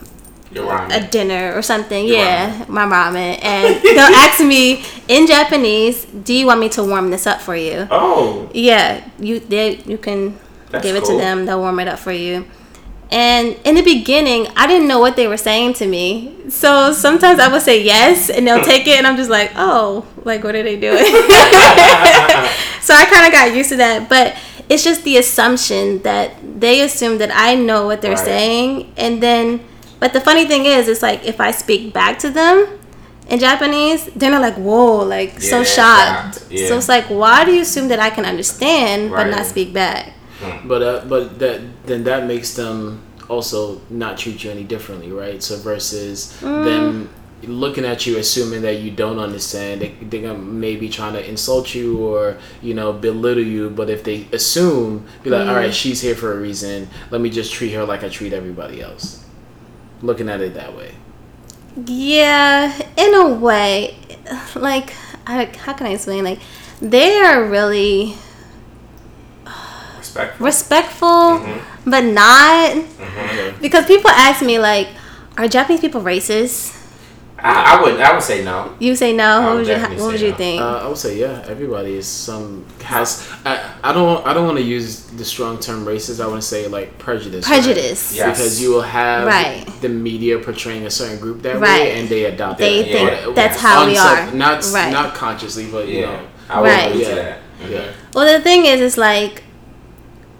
a dinner or something. Your yeah, my ramen. And they'll ask me in Japanese, "Do you want me to warm this up for you?" Oh, Yeah, you they you can That's give it cool. to them. They'll warm it up for you. And in the beginning, I didn't know what they were saying to me. So sometimes I would say yes, and they'll take it, and I'm just like, oh, like what are they doing? so I kind of got used to that. But it's just the assumption that they assume that I know what they're Right. saying, and then. But the funny thing is, it's like if I speak back to them, in Japanese, they're not like whoa, like so Yeah, shocked. shocked. Yeah. So it's like, why do you assume that I can understand but not speak back? But uh, but that then that makes them also not treat you any differently, right? So versus them looking at you assuming that you don't understand, they they're gonna maybe trying to insult you or you know belittle you. But if they assume, be like, all right, she's here for a reason. Let me just treat her like I treat everybody else. Looking at it that way. Yeah, in a way, like I, how can I explain? Like they are really Respectful. respectful, Mm-hmm. but not because people ask me like, are Japanese people racist? I, I would I would say no. You say no. I What would would you definitely What would say you no. think? Uh, I would say yeah. Everybody is some has. I, I don't. I don't want to use the strong term racist. I want to say like prejudice. right? Prejudice. Yeah. because you will have Right. the media portraying a certain group that Right. way, and they adopt They it. think Yeah. that's how we Unsub- are. Not Right. not consciously, but you Yeah. know. I would Right. agree to Yeah. that. Yeah. Well, the thing is, is like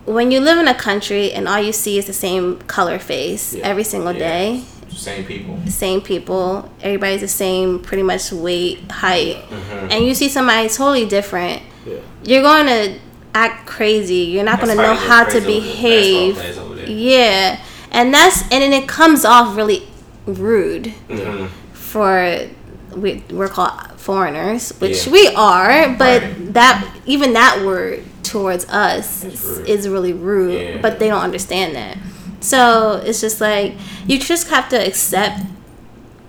when you live in a country and all you see is the same color face Yeah. every single Yeah. day, Same people. same people, everybody's the same, pretty much weight, height, Mm-hmm. and you see somebody totally different, Yeah. you're going to act crazy. You're not going to know how to behave. Yeah, and that's and then it comes off really rude Mm-hmm. for we we're called foreigners, which Yeah. we are, but Right. that even that word towards us is, is really rude, Yeah. but they don't understand that. So it's just like you just have to accept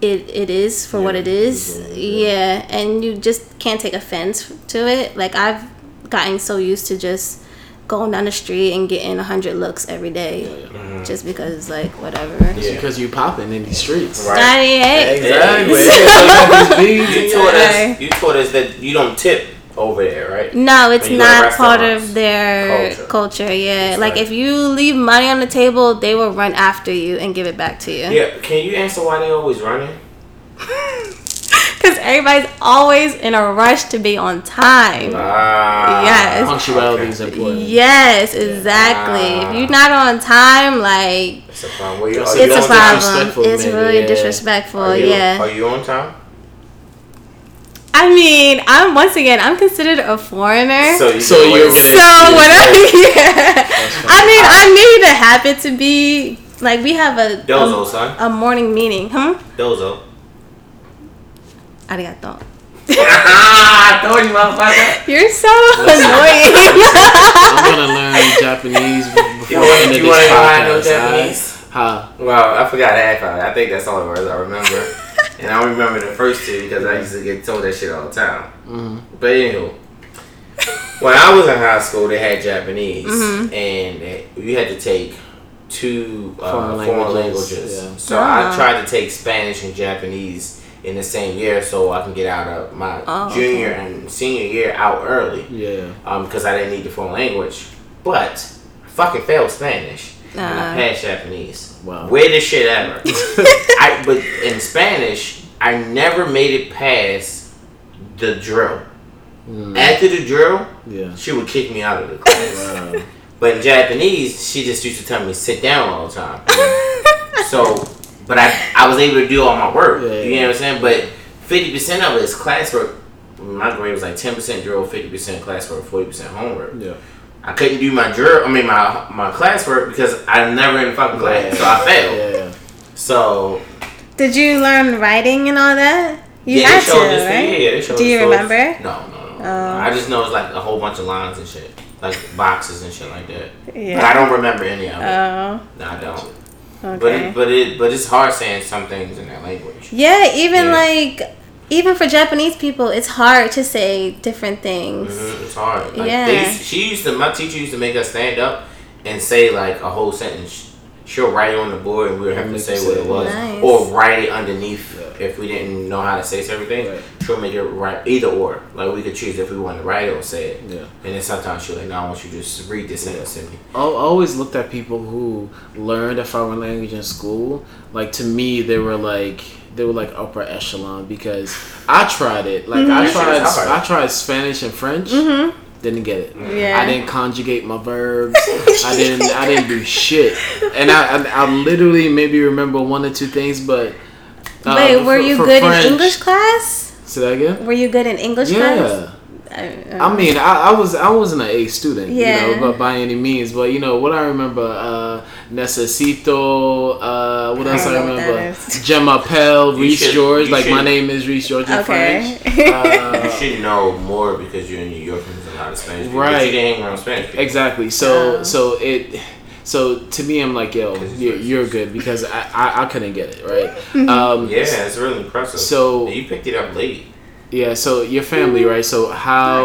it. It is for what Yeah, it is, it is, yeah, and you just can't take offense to it. Like I've gotten so used to just going down the street and getting a hundred looks every day, mm-hmm. just because like whatever. It's Yeah. because you popping in these streets. Right. Ninety-eight. Exactly. Yeah. Yeah, you got these beads You in told us you told us that you don't tip over there, right? No, it's When you go to not part of their Culture. culture. yeah, It's like like- if you leave money on the table, they will run after you and give it back to you. Yeah. Can you answer why they always running? Because everybody's always in a rush to be on time. Ah. Yes. Punctuality is important. Yes, exactly. Ah. If you're not on time, like It's a problem. Where you, It's you a problem. It's maybe, really yeah. disrespectful. Time? Are you, yeah. Are you on time? I mean, I'm once again, I'm considered a foreigner. So you. So can you're- wait. So whatever. Yeah. fine. I mean, I made it happen to be like we have a Dozo, a, son. a morning meeting, huh? Dozo. Arigato. ah, I told you, motherfucker. You're so annoying. I'm gonna learn Japanese before You we wanna- end you this wanna know how I know podcast. Japanese? Huh? Well, I forgot half of it. I think that's all the words I remember. And I remember the first two because I used to get told that shit all the time. Mm-hmm. But anywho, when I was in high school, they had Japanese, Mm-hmm. and you had to take two uh, Foreign foreign, languages, languages. yeah. So. I tried to take Spanish and Japanese in the same year so I can get out of my Oh, junior okay. and senior year out early Yeah. because I didn't need the foreign language. But I fucking failed Spanish and I Uh. passed Japanese. Wow. Weirdest shit ever. I but in Spanish, I never made it past the drill. Hmm. After the drill, Yeah. she would kick me out of the class. Wow. but in Japanese, she just used to tell me sit down all the time. so, but I I was able to do all my work. Yeah, you know what I'm saying? But fifty percent of it is classwork. My grade was like ten percent drill, fifty percent classwork, forty percent homework. Yeah. I couldn't do my drill. I mean my my classwork because I never in the fucking class, so I failed. Yeah. So Did you learn writing and all that? You yeah, had they to, showed this right? thing. Yeah, they showed Do you this photos. remember? No, no, no. Oh. I just know it's like a whole bunch of lines and shit, like boxes and shit like that. Yeah. But I don't remember any of it. Oh, no, I don't. But okay. it, but it but it's hard saying some things in that language. yeah, even Yeah. like even for Japanese people, it's hard to say different things. Mhm, It's hard. Like, Yeah. They she used to. My teacher used to make us stand up and say like a whole sentence. She'll write it on the board and we would have to say what it it. was, Nice. or write it underneath Yeah. if we didn't know how to say certain things. Right. She'll make it right either or. Like we could choose if we wanted to write it or say it. Yeah. And then sometimes she'll like, no, I want you to just read this sentence to me. I always looked at people who learned a foreign language in school. Like to me, they were like they were like upper echelon because I tried it. Like I That shit tried. I tried Spanish and French. Didn't get it. Yeah. I didn't conjugate my verbs. I didn't. I didn't do shit. And I, I, I literally maybe remember one or two things, but Uh, Wait, for- were you for good French- in English class? Say that again. Were you good in English class? Yeah. I, I mean, I, I was I wasn't an A student, Yeah. you know, but by any means. But you know what I remember, uh, Necesito. Uh, what I else I, don't know what remember? Gemma Pell, Reese should- George. you Like my name is Reese George in Okay. French. You Uh, should know more because you're in New York and there's a lot of Spanish people. Right. you didn't hang around Spanish people. exactly. So Oh. so it. So to me, I'm like, yo, you're, you're good because I, I, I couldn't get it right. Um, Yeah, it's really impressive. So- you picked it up late. Yeah, so your family, right? So how?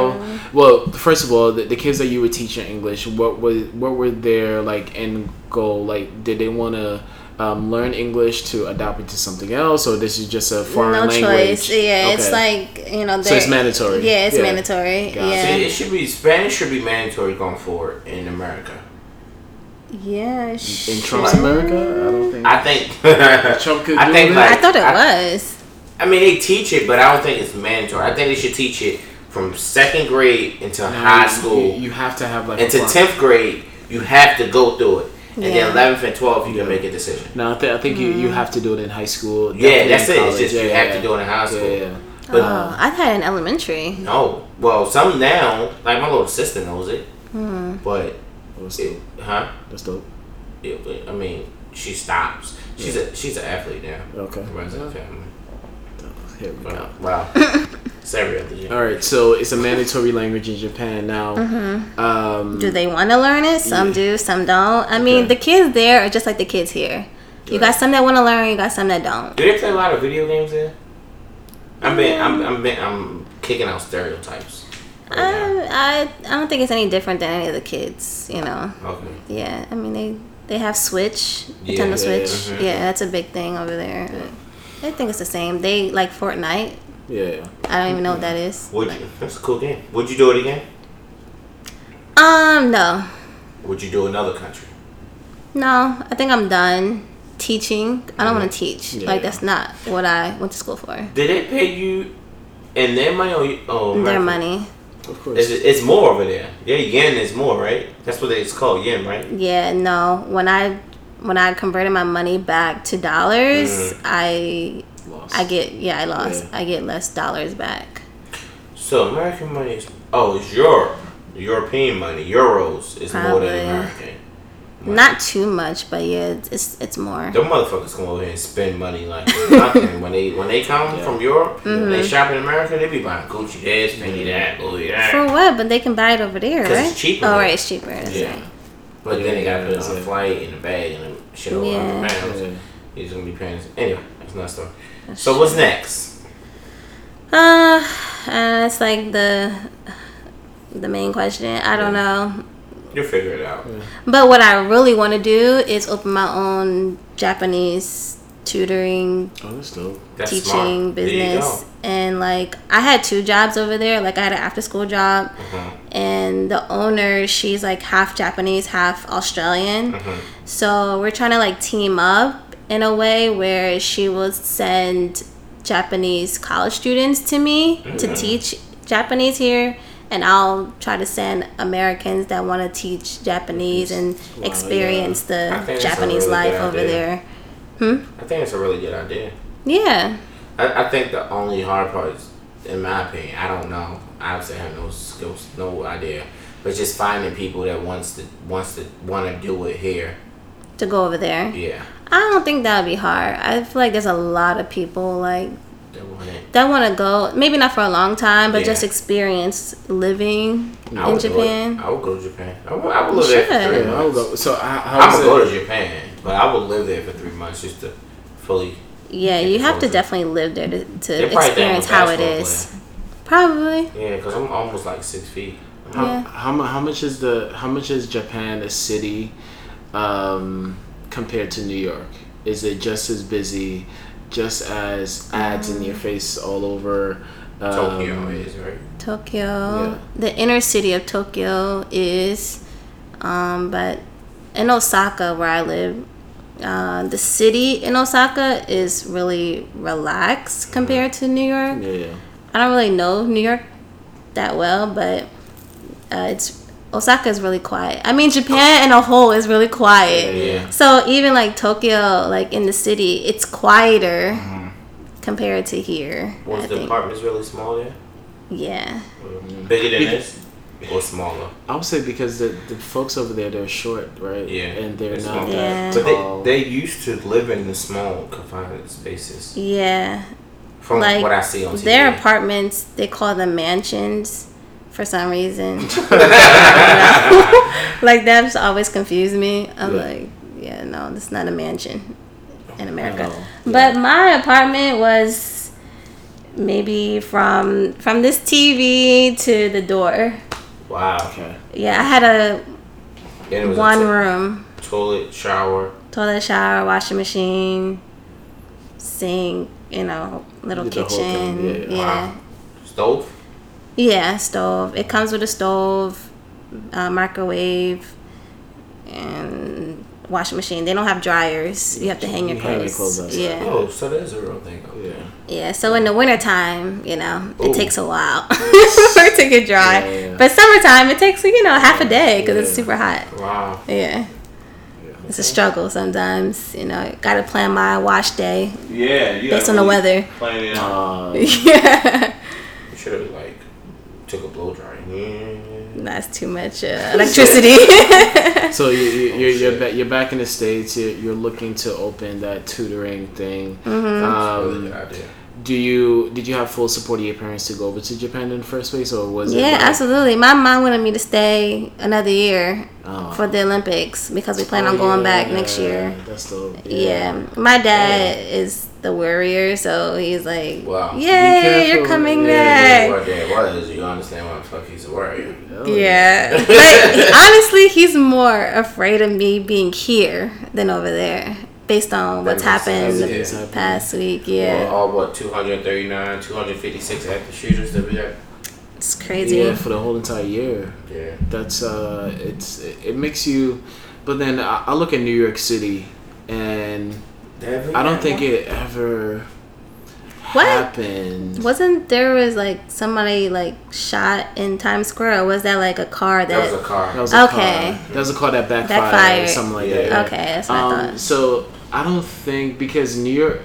Well, first of all, the, the kids that you were teaching English, what was what were their like end goal? Like, did they want to um, learn English to adapt it to something else, or this is just a foreign no language? choice. Yeah, it's like you know. So it's mandatory. Yeah, it's Yeah. mandatory. Got. Yeah, See, it should be Spanish should be mandatory going forward in America. yeah. in Trump's America. I don't think. I think. Trump could I think like I thought it I, was. I mean, they teach it, but I don't think it's mandatory. I think they should teach it from second grade into No, high you- school You, you have to have like into a tenth grade. You have to go through it, and Yeah. then eleventh and twelfth you can make a decision. No, I, th- I think you, Mm-hmm. you have to do it in high school. Yeah, that's in it. It's college. just you Yeah, have yeah. to do it in high school. Yeah, yeah. But oh, I've had an elementary. no, well, some now, like my little sister knows it, Hmm. but That's it, huh? That's dope. Yeah, but I mean, she stops. She's a she's an athlete now. Okay. The rest of the family. Here we go. But, wow, it's every other year. All right, so it's a mandatory language in Japan now. Mm-hmm. Um, Do they want to learn it? Some Yeah. do, some don't. I mean, Okay. the kids there are just like the kids here. You got some that want to learn, you got some that don't. Do they play a lot of video games there? I'm been, I'm, I'm, been, I'm kicking out stereotypes. right Um, I I don't think it's any different than any of the kids. You know. Okay. Yeah, I mean they they have Switch, Yeah, Nintendo yeah, Switch. mhm. Yeah, that's a big thing over there. I think it's the same. They like Fortnite. yeah. I don't even know what that is. Would you? That's a cool game. Would you do it again? Um, no, Would you do another country? no. I think I'm done teaching. I don't want to teach. Yeah. Like that's not what I went to school for. Did they pay you in their money or you, oh, Their American? money. Of course. It's, it's more over there. Yeah, yen is more, right? That's what it's called, yen, right? Yeah, no. When I when I converted my money back to dollars, Mhm. I Lost. I get yeah I lost. Yeah. I get less dollars back. So American money is oh, it's Europe. European money, euros is more than American. money. Not too much, but yeah, it's it's, it's more. Them motherfuckers come over here and spend money like it's nothing. when they when they come Yeah. from Europe, Mm-hmm. they shop in America, they be buying Gucci this, Fendi that, Louis that. For what? But they can buy it over there, right? it's cheaper Oh, right, it's cheaper. That's yeah. right. But then they gotta put it on a flight in a bag and a shit over Yeah. hundred pounds. Yeah. He's gonna be paying. Anyway, that's not story. So what's next? Uh, uh, it's like the the main question. I don't know. You'll figure it out. But what I really want to do is open my own Japanese tutoring, Oh, that's dope. That's teaching smart. Business. And like I had two jobs over there. Like I had an after school job go. Mhm. and the owner, she's like half Japanese, half Australian. Mhm. So we're trying to like team up in a way where she will send Japanese college students to me to Mm. teach Japanese here, and I'll try to send Americans that want to teach Japanese and Wow, experience I the think that's a Japanese really life over idea. there. Hmm? I think it's a really good idea. Yeah. I, I think the only hard part is, in my opinion, I don't know. I obviously have no skills, no idea. But just finding people that wants to wants to want to do it here. To go over there. Yeah, I don't think that would be hard. I feel like there's a lot of people like that want it. that want to go. Maybe not for a long time, but Yeah. just experience living I in would do it. Japan. I would go to Japan. I would, I would live there for should. three Yeah, I would go. So how, how I'm is gonna go to Japan, but I would live there for three months just to fully. Yeah, you have to Closer. definitely live there to, to probably think I'm a experience how it is. basketball. Probably. Yeah, because I'm almost like six feet. How, Yeah. how, how much is the how much is Japan a city um, compared to New York? Is it just as busy, just as ads in your face all over? Um, Tokyo is right. Tokyo. Yeah. The inner city of Tokyo is, um, but in Osaka, where I live, uh, the city in Osaka is really relaxed compared to New York. Yeah, yeah. I don't really know New York that well, but uh, it's Osaka is really quiet. I mean, Japan in a whole is really quiet. Yeah. So even like Tokyo, like in the city, it's quieter compared to here. Was I the think. apartments really small there? Yeah. Bigger than this or smaller? I would say because the, the folks over there they're short, right? Yeah, and they're it's not. Yeah. that But tall. they, they used to live in the small confined spaces. Yeah. From Like, what I see on TV. Their apartments, they call them mansions for some reason. like that's always confused me. I'm Yeah. like, yeah, no, this is not a mansion in America. No, But my apartment was maybe from from this TV to the door. Wow. okay. Yeah, I had a it was one a to- room, toilet, shower. toilet, shower, washing machine, sink, you know, little You did the whole kitchen. yeah. yeah. Wow. Stove? Yeah, stove. It comes with a stove, uh, microwave, and washing machine. They don't have dryers. You have to hang your You hang your clothes. clothes outside. yeah, Oh, so that is a real thing. Okay. Yeah. yeah. So in the wintertime, you know, it takes a while for it to get dry. Yeah, yeah. But summertime, it takes you know half a day because it's super hot. Wow. Yeah. It's a struggle sometimes, you know. Got to plan my wash day Yeah. You based on the weather. Plan it Uh, yeah, You should have like took a blow dryer. Yeah. That's too much uh, electricity. so you, you, you're you're, shit. you're back in the states. You're, you're looking to open that tutoring thing. Mm-hmm. Really Um, good idea. Do you did you have full support of your parents to go over to Japan in the first place, or was it? Yeah, like- absolutely. My mom wanted me to stay another year Oh. for the Olympics because we plan on Oh, going back yeah, next year. That's dope. Yeah. My oh. dad is the warrior, so he's like, Wow. Be Yay, you're coming Yeah, Yeah, back. what that was, you understand why the fuck he's a warrior. Hell Yeah. but honestly, he's more afraid of me being here than over there based on what's happened sense, the yeah. past week. Well, Yeah. all what 239, 256 active shooters that we got. It's crazy. Yeah, for the whole entire year. Yeah. That's uh, it's it, it makes you. But then I, I look at New York City, and I don't think it ever What? happened. Wasn't there was like somebody like shot in Times Square or was that like a car that, That was a car. That was a Okay. car. That was a car that backfired, or Backfired. something like Yeah. that. Okay, that's what I Um, thought. so I don't think because New York,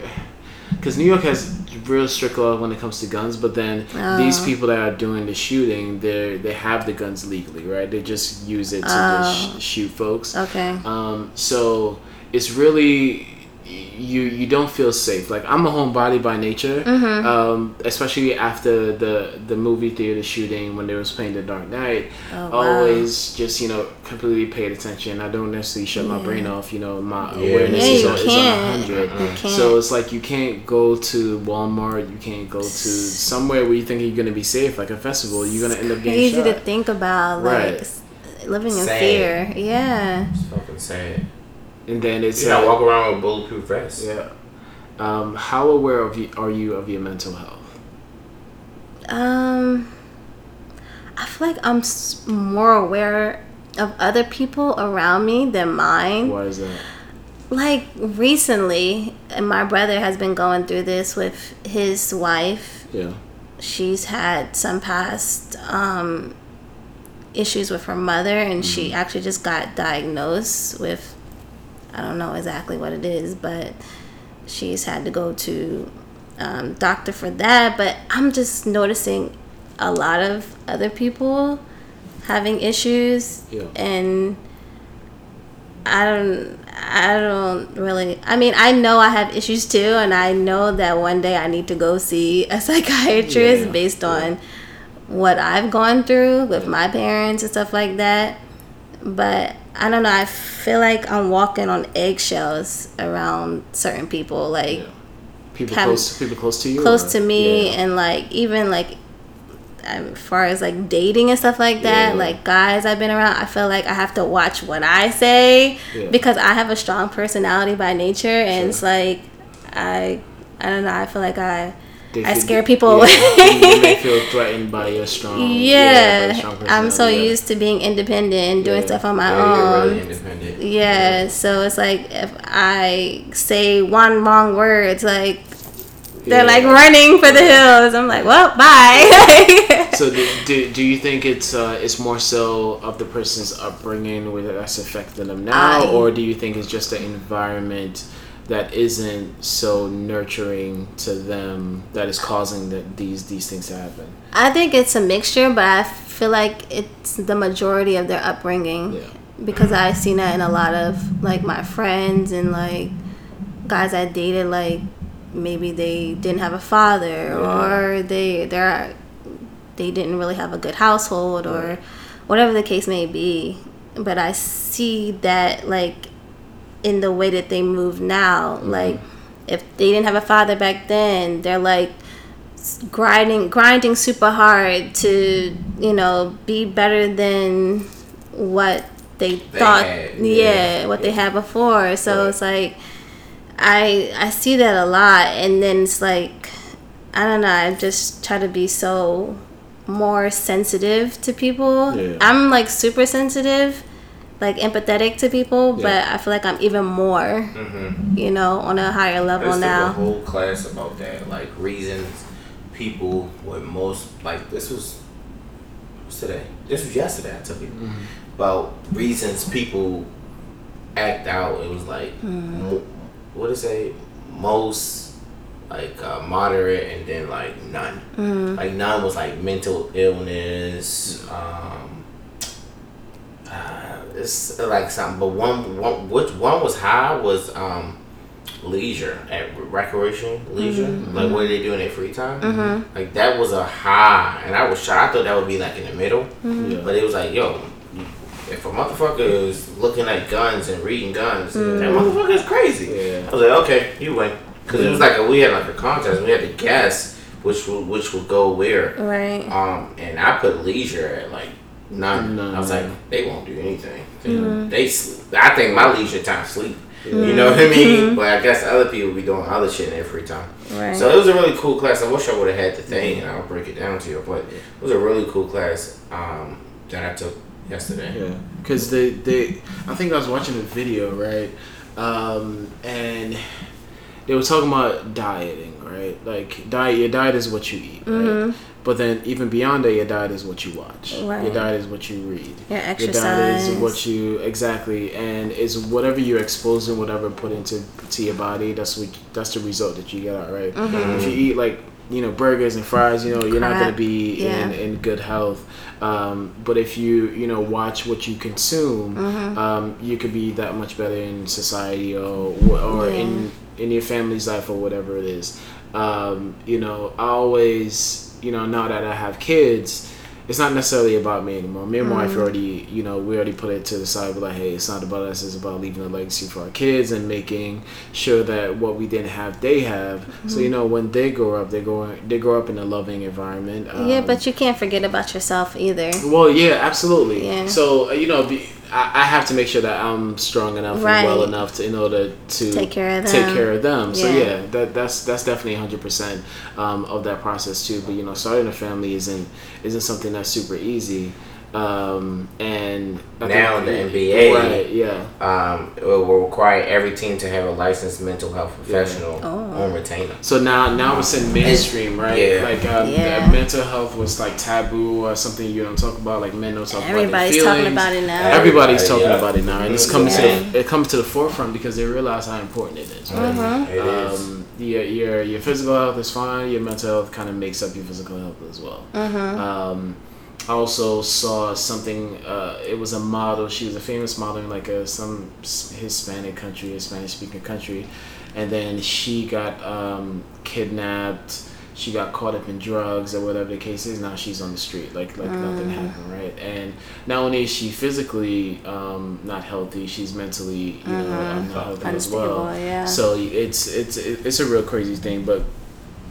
because New York has real strict law when it comes to guns, but then these Oh. people that are doing the shooting, they they have the guns legally, right? They just use it to Oh. sh- shoot folks. Okay. Um, so it's really you you don't feel safe. Like I'm a homebody by nature, Mm-hmm. um, especially after the the movie theater shooting when they was playing The Dark Knight. Oh, wow. Always just you know completely paid attention. I don't necessarily shut my brain off. You know my Yeah. awareness Yeah, is, on, is on hundred. You can't. So it's like you can't go to Walmart. You can't go to somewhere where you think you're gonna be safe, like a festival. You're gonna end up getting Crazy shot. to think about, like Right. living in Sad. fear. Yeah. It's fucking sad. And then it's You gotta uh, walk around with bulletproof vests. Yeah. Um, how aware of you are you of your mental health? Um, I feel like I'm more aware of other people around me than mine. Why is that? Like recently, and my brother has been going through this with his wife. Yeah. She's had some past um, issues with her mother, and she actually just got diagnosed with I don't know exactly what it is, but she's had to go to um, doctor for that. But I'm just noticing a lot of other people having issues, Yeah. and I don't. I don't really. I mean, I know I have issues too, and I know that one day I need to go see a psychiatrist Yeah, based yeah. on what I've gone through with my parents and stuff like that. But I don't know. I feel like I'm walking on eggshells around certain people, like Yeah. People close, people close to you. close or- to me, Yeah. and like even like as far as like dating and stuff like that, Yeah. like guys I've been around, I feel like I have to watch what I say because I have a strong personality by nature, and Sure. it's like I I don't know. I feel like I I scare people yeah, away. you may feel threatened by your strong. by yeah, strong I'm so yeah. used to being independent and doing Yeah. stuff on my Yeah, own. really independent. Yeah, so it's like if I say one wrong word, it's like they're Yeah. like running for the hills. I'm like, well, bye. So do, do, do you think it's uh, it's more so of the person's upbringing whether that's affecting them now, I- or do you think it's just the environment that isn't so nurturing to them that is causing the, these these things to happen. I think it's a mixture, but I feel like it's the majority of their upbringing. Yeah. Because I've seen that in a lot of like my friends and like guys I dated. Like maybe they didn't have a father, or they they're they didn't really have a good household, or whatever the case may be. But I see that like in the way that they move now. Mm-hmm. Like if they didn't have a father back then, they're like grinding grinding super hard to you know be better than what they, thought had, yeah, yeah. what they had before so Right. it's like i i see that a lot and then it's like i don't know i just try to be so more sensitive to people Yeah. i'm like super sensitive like empathetic to people but i feel like i'm even more Mm-hmm. you know on a higher level Let's now a whole class about that, like reasons people would most like. This was what's today. This was yesterday. I took it about reasons people act out. It was like mo- what did it say? Most like uh, moderate, and then like none. Like none was like mental illness. Um, uh, it's like something, but one, one which one was high was um leisure at recreation leisure like what do they do in their free time. Like that was a high and i was shocked i thought that would be like in the middle. Yeah. but it was like yo if a motherfucker is looking at guns and reading guns that motherfucker is crazy. Yeah. i was like okay you win. Because it was like a, we had like a contest. We had to guess which would which would go where. Right. Um, and I put leisure at like none. None. Uh, I was like, they won't do anything. Mm-hmm. They, they sleep. I think my leisure time sleep. You mm-hmm. know what I mean? Mm-hmm. But I guess other people be doing other shit in their free time. right So it was a really cool class. I wish I would have had the thing, and I'll break it down to you. But it was a really cool class um, that I took yesterday. Yeah, because they, they, I think I was watching a video, right? Um, and they were talking about dieting, right? Like diet, your diet is what you eat, right? But then even beyond that, your diet is what you watch. Your diet is what you read. Your Your diet is what you exactly, and it's whatever you're and whatever put into to your body. That's what that's the result that you get out, right? If you eat like you know burgers and fries, you know you're not gonna be Yeah. in, in good health. Um, but if you you know watch what you consume, um, you could be that much better in society or or Yeah. in in your family's life or whatever it is. Um, you know, I always you know now that I have kids. It's not necessarily about me anymore. Me and my wife already, you know, we already put it to the side. We're like, hey, it's not about us. It's about leaving a legacy for our kids and making sure that what we didn't have, they have. So you know, when they grow up, they go they grow up in a loving environment. yeah, Um, but you can't forget about yourself either. well, yeah, absolutely. Yeah. So uh, you know, be, I, I have to make sure that I'm strong enough and well enough to in order to Take care of Take them. care of them. So Yeah. yeah, that that's that's definitely 100 percent um, of that process too. But you know, starting a family isn't isn't something that's super easy. Um, and I Now in the NBA, right? Yeah. Um, it will require every team to have a licensed mental health professional Oh. on retainer. So now, now it's in mainstream, right? Yeah. Like um, Yeah. uh, mental health was like taboo or something you don't talk about. Like men don't talk Everybody's about their talking about it now. Everybody's Everybody, talking yeah. about it now, and it's coming to the, it comes to the forefront because they realize how important it is. Right? Uh-huh. It is. Um, your, your your physical health is fine. Your mental health kind of makes up your physical health as well. Um, I also saw something. Uh, it was a model. She was a famous model in like a some Hispanic country, a Spanish speaking country, and then she got um, kidnapped. She got caught up in drugs or whatever the case is. Now she's on the street, like like nothing happened, right? And not only is she physically um, not healthy, she's mentally you know um, not healthy as well. Yeah. So it's it's it's a real crazy thing, but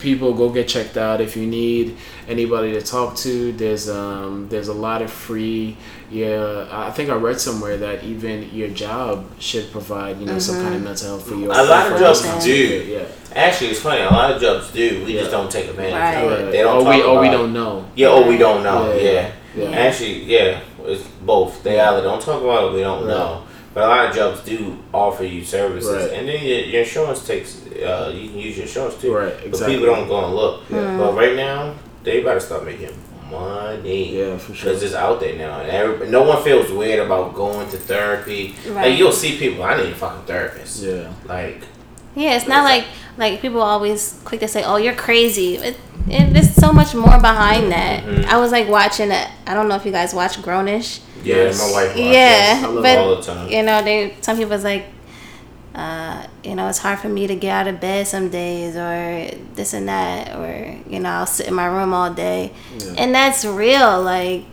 people go get checked out if you need anybody to talk to there's um there's a lot of free yeah i think i read somewhere that even your job should provide you know some kind of mental health for you A lot of jobs this do. yeah Actually, it's funny. A lot of jobs do. We Yeah. just don't take advantage Right. of it. They don't or we talk or we don't know Yeah, or we don't know. Yeah, Yeah. yeah. Yeah. Actually, yeah, it's both. They either don't talk about it, or we don't Right. know. But a lot of jobs do offer you services, Right. and then your, your insurance takes. Uh, you can use your insurance too. Right, Exactly. But people don't go and look. Yeah. But right now, they better start making money. Yeah, for sure. Because it's out there now, and no one feels weird about going to therapy. Right. Like you'll see people. I need a fucking therapist. yeah Like Yeah, it's not like like people always quick to say, "Oh, you're crazy." It, it, there's so much more behind that. Mhm. I was like watching it. I don't know if you guys watch Grownish. Yeah, my wife. watches. Yeah, I love but all the time. you know, they some people's like, uh, you know, it's hard for me to get out of bed some days, or this and that, or you know, I'll sit in my room all day, Yeah. and that's real. Like,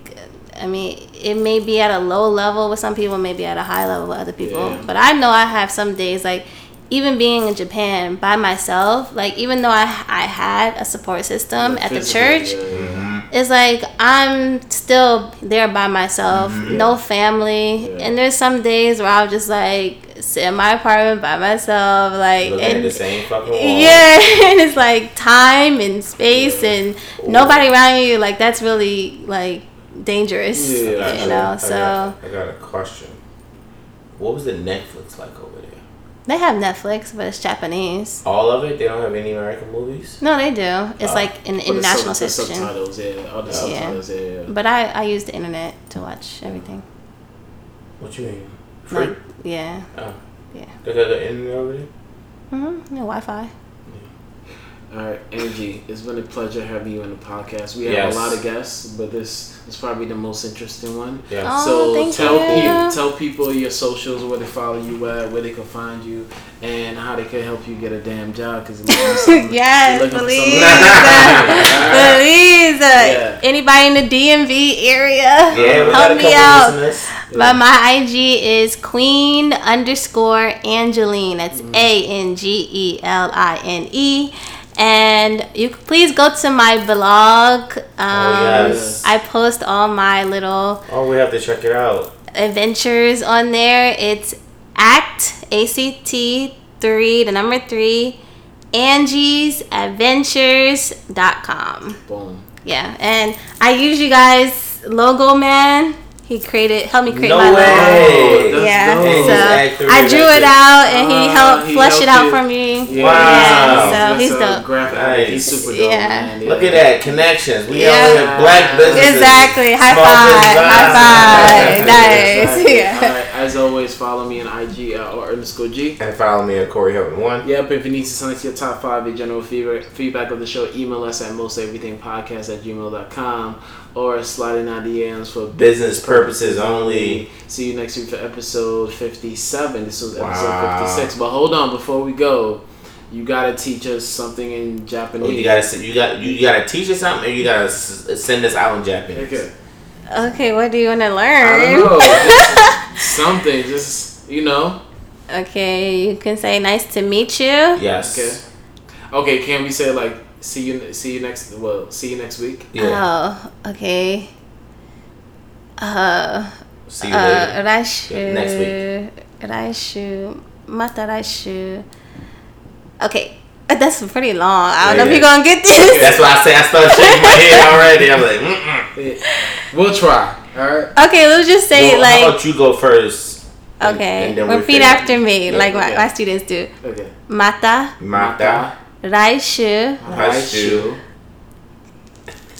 I mean, it may be at a low level with some people, maybe at a high level with other people. Yeah. But I know I have some days like. Even being in Japan by myself, like even though I I had a support system at the church, yeah, yeah. It's like I'm still there by myself, mm-hmm. no family, Yeah. and there's some days where I'll just like sit in my apartment by myself, like Looking at and the same fucking wall. yeah, and it's like time and space and nobody around you. Like that's really like dangerous, Yeah, you know. I So got, I got a question. What was the Netflix like over there? They have Netflix, but it's Japanese. All of it? They don't have any American movies? No, they do. It's Oh. like in international sub- the subtitles, yeah, all the subtitles, yeah. yeah. But I I use the internet to watch everything. What you mean? Free? Like, yeah. Oh. Yeah. They got the internet over there? Mm-hmm. Yeah, Wi-Fi. All right, Angie, it's been a pleasure having you on the podcast. We have Yes. a lot of guests, but this is probably the most interesting one. Yeah. Oh, so thank tell you. people tell people your socials, where they follow you at, where they can find you, and how they can help you get a damn job. Because yes, please, Yeah. please. Uh, Yeah. Anybody in the DMV area, Yeah, help me out. But my IG is Queen underscore Angeline. That's Mm. A N G E L I N E. And you please go to my blog. Um, Oh, yes. I post all my little Oh, we have to check it out. adventures on there. It's act A C T three, the number three, Angie's Adventures.com. Boom. Yeah, and I use you guys logo man. He created helped me create No my way. logo. That's yeah, dope. So I drew it it. out and he Ah, helped he flesh it out you. for me. Yeah, Wow. Yeah, so That's he's dope. graphic. Nice. He's super dope, Yeah. man. Look at that. Connections. We Yeah. out here, black businesses. Exactly. High five. High five. Nice. Exactly. Yeah. As always, follow me on IG uh, or underscore G. And follow me at Corey Hilton One. Yep, if you need to send us your top five, your general feedback, feedback of the show, email us at mosteverythingpodcast at gmail.com or slide in our DMs for Business purposes only. See you next week for episode 57. This was episode Wow. 56. But hold on, before we go, you gotta teach us something in Japanese. Oh, you gotta you got you gotta teach us something, or you gotta send us out in Japanese. Okay. Okay, what do you want to I learn? don't know. just something, just, you know. Okay, you can say nice to meet you. Yes. Okay. Okay, can we say like see you see you next well see you next week? Yeah. Oh, okay. Uh, See you uh, later. 来週 Yeah, next week. 来週また来週 Okay, uh, that's pretty long. I don't yeah, know yeah. if you're gonna get this. That's why I say I started shaking my head already. I'm like, mm we'll try. All right. Okay, let's just say well, like. How about you go first? And, okay. And Repeat after me, yeah, like okay. my, my students do. Okay. Mata. Mata. Raishu. Raishu.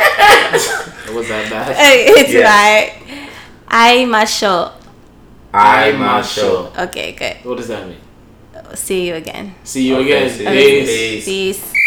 Was that bad? It's yes. right. I masho. I masho. Okay, good. What does that mean? See you again. See you Okay, again. Peace. Peace. Peace.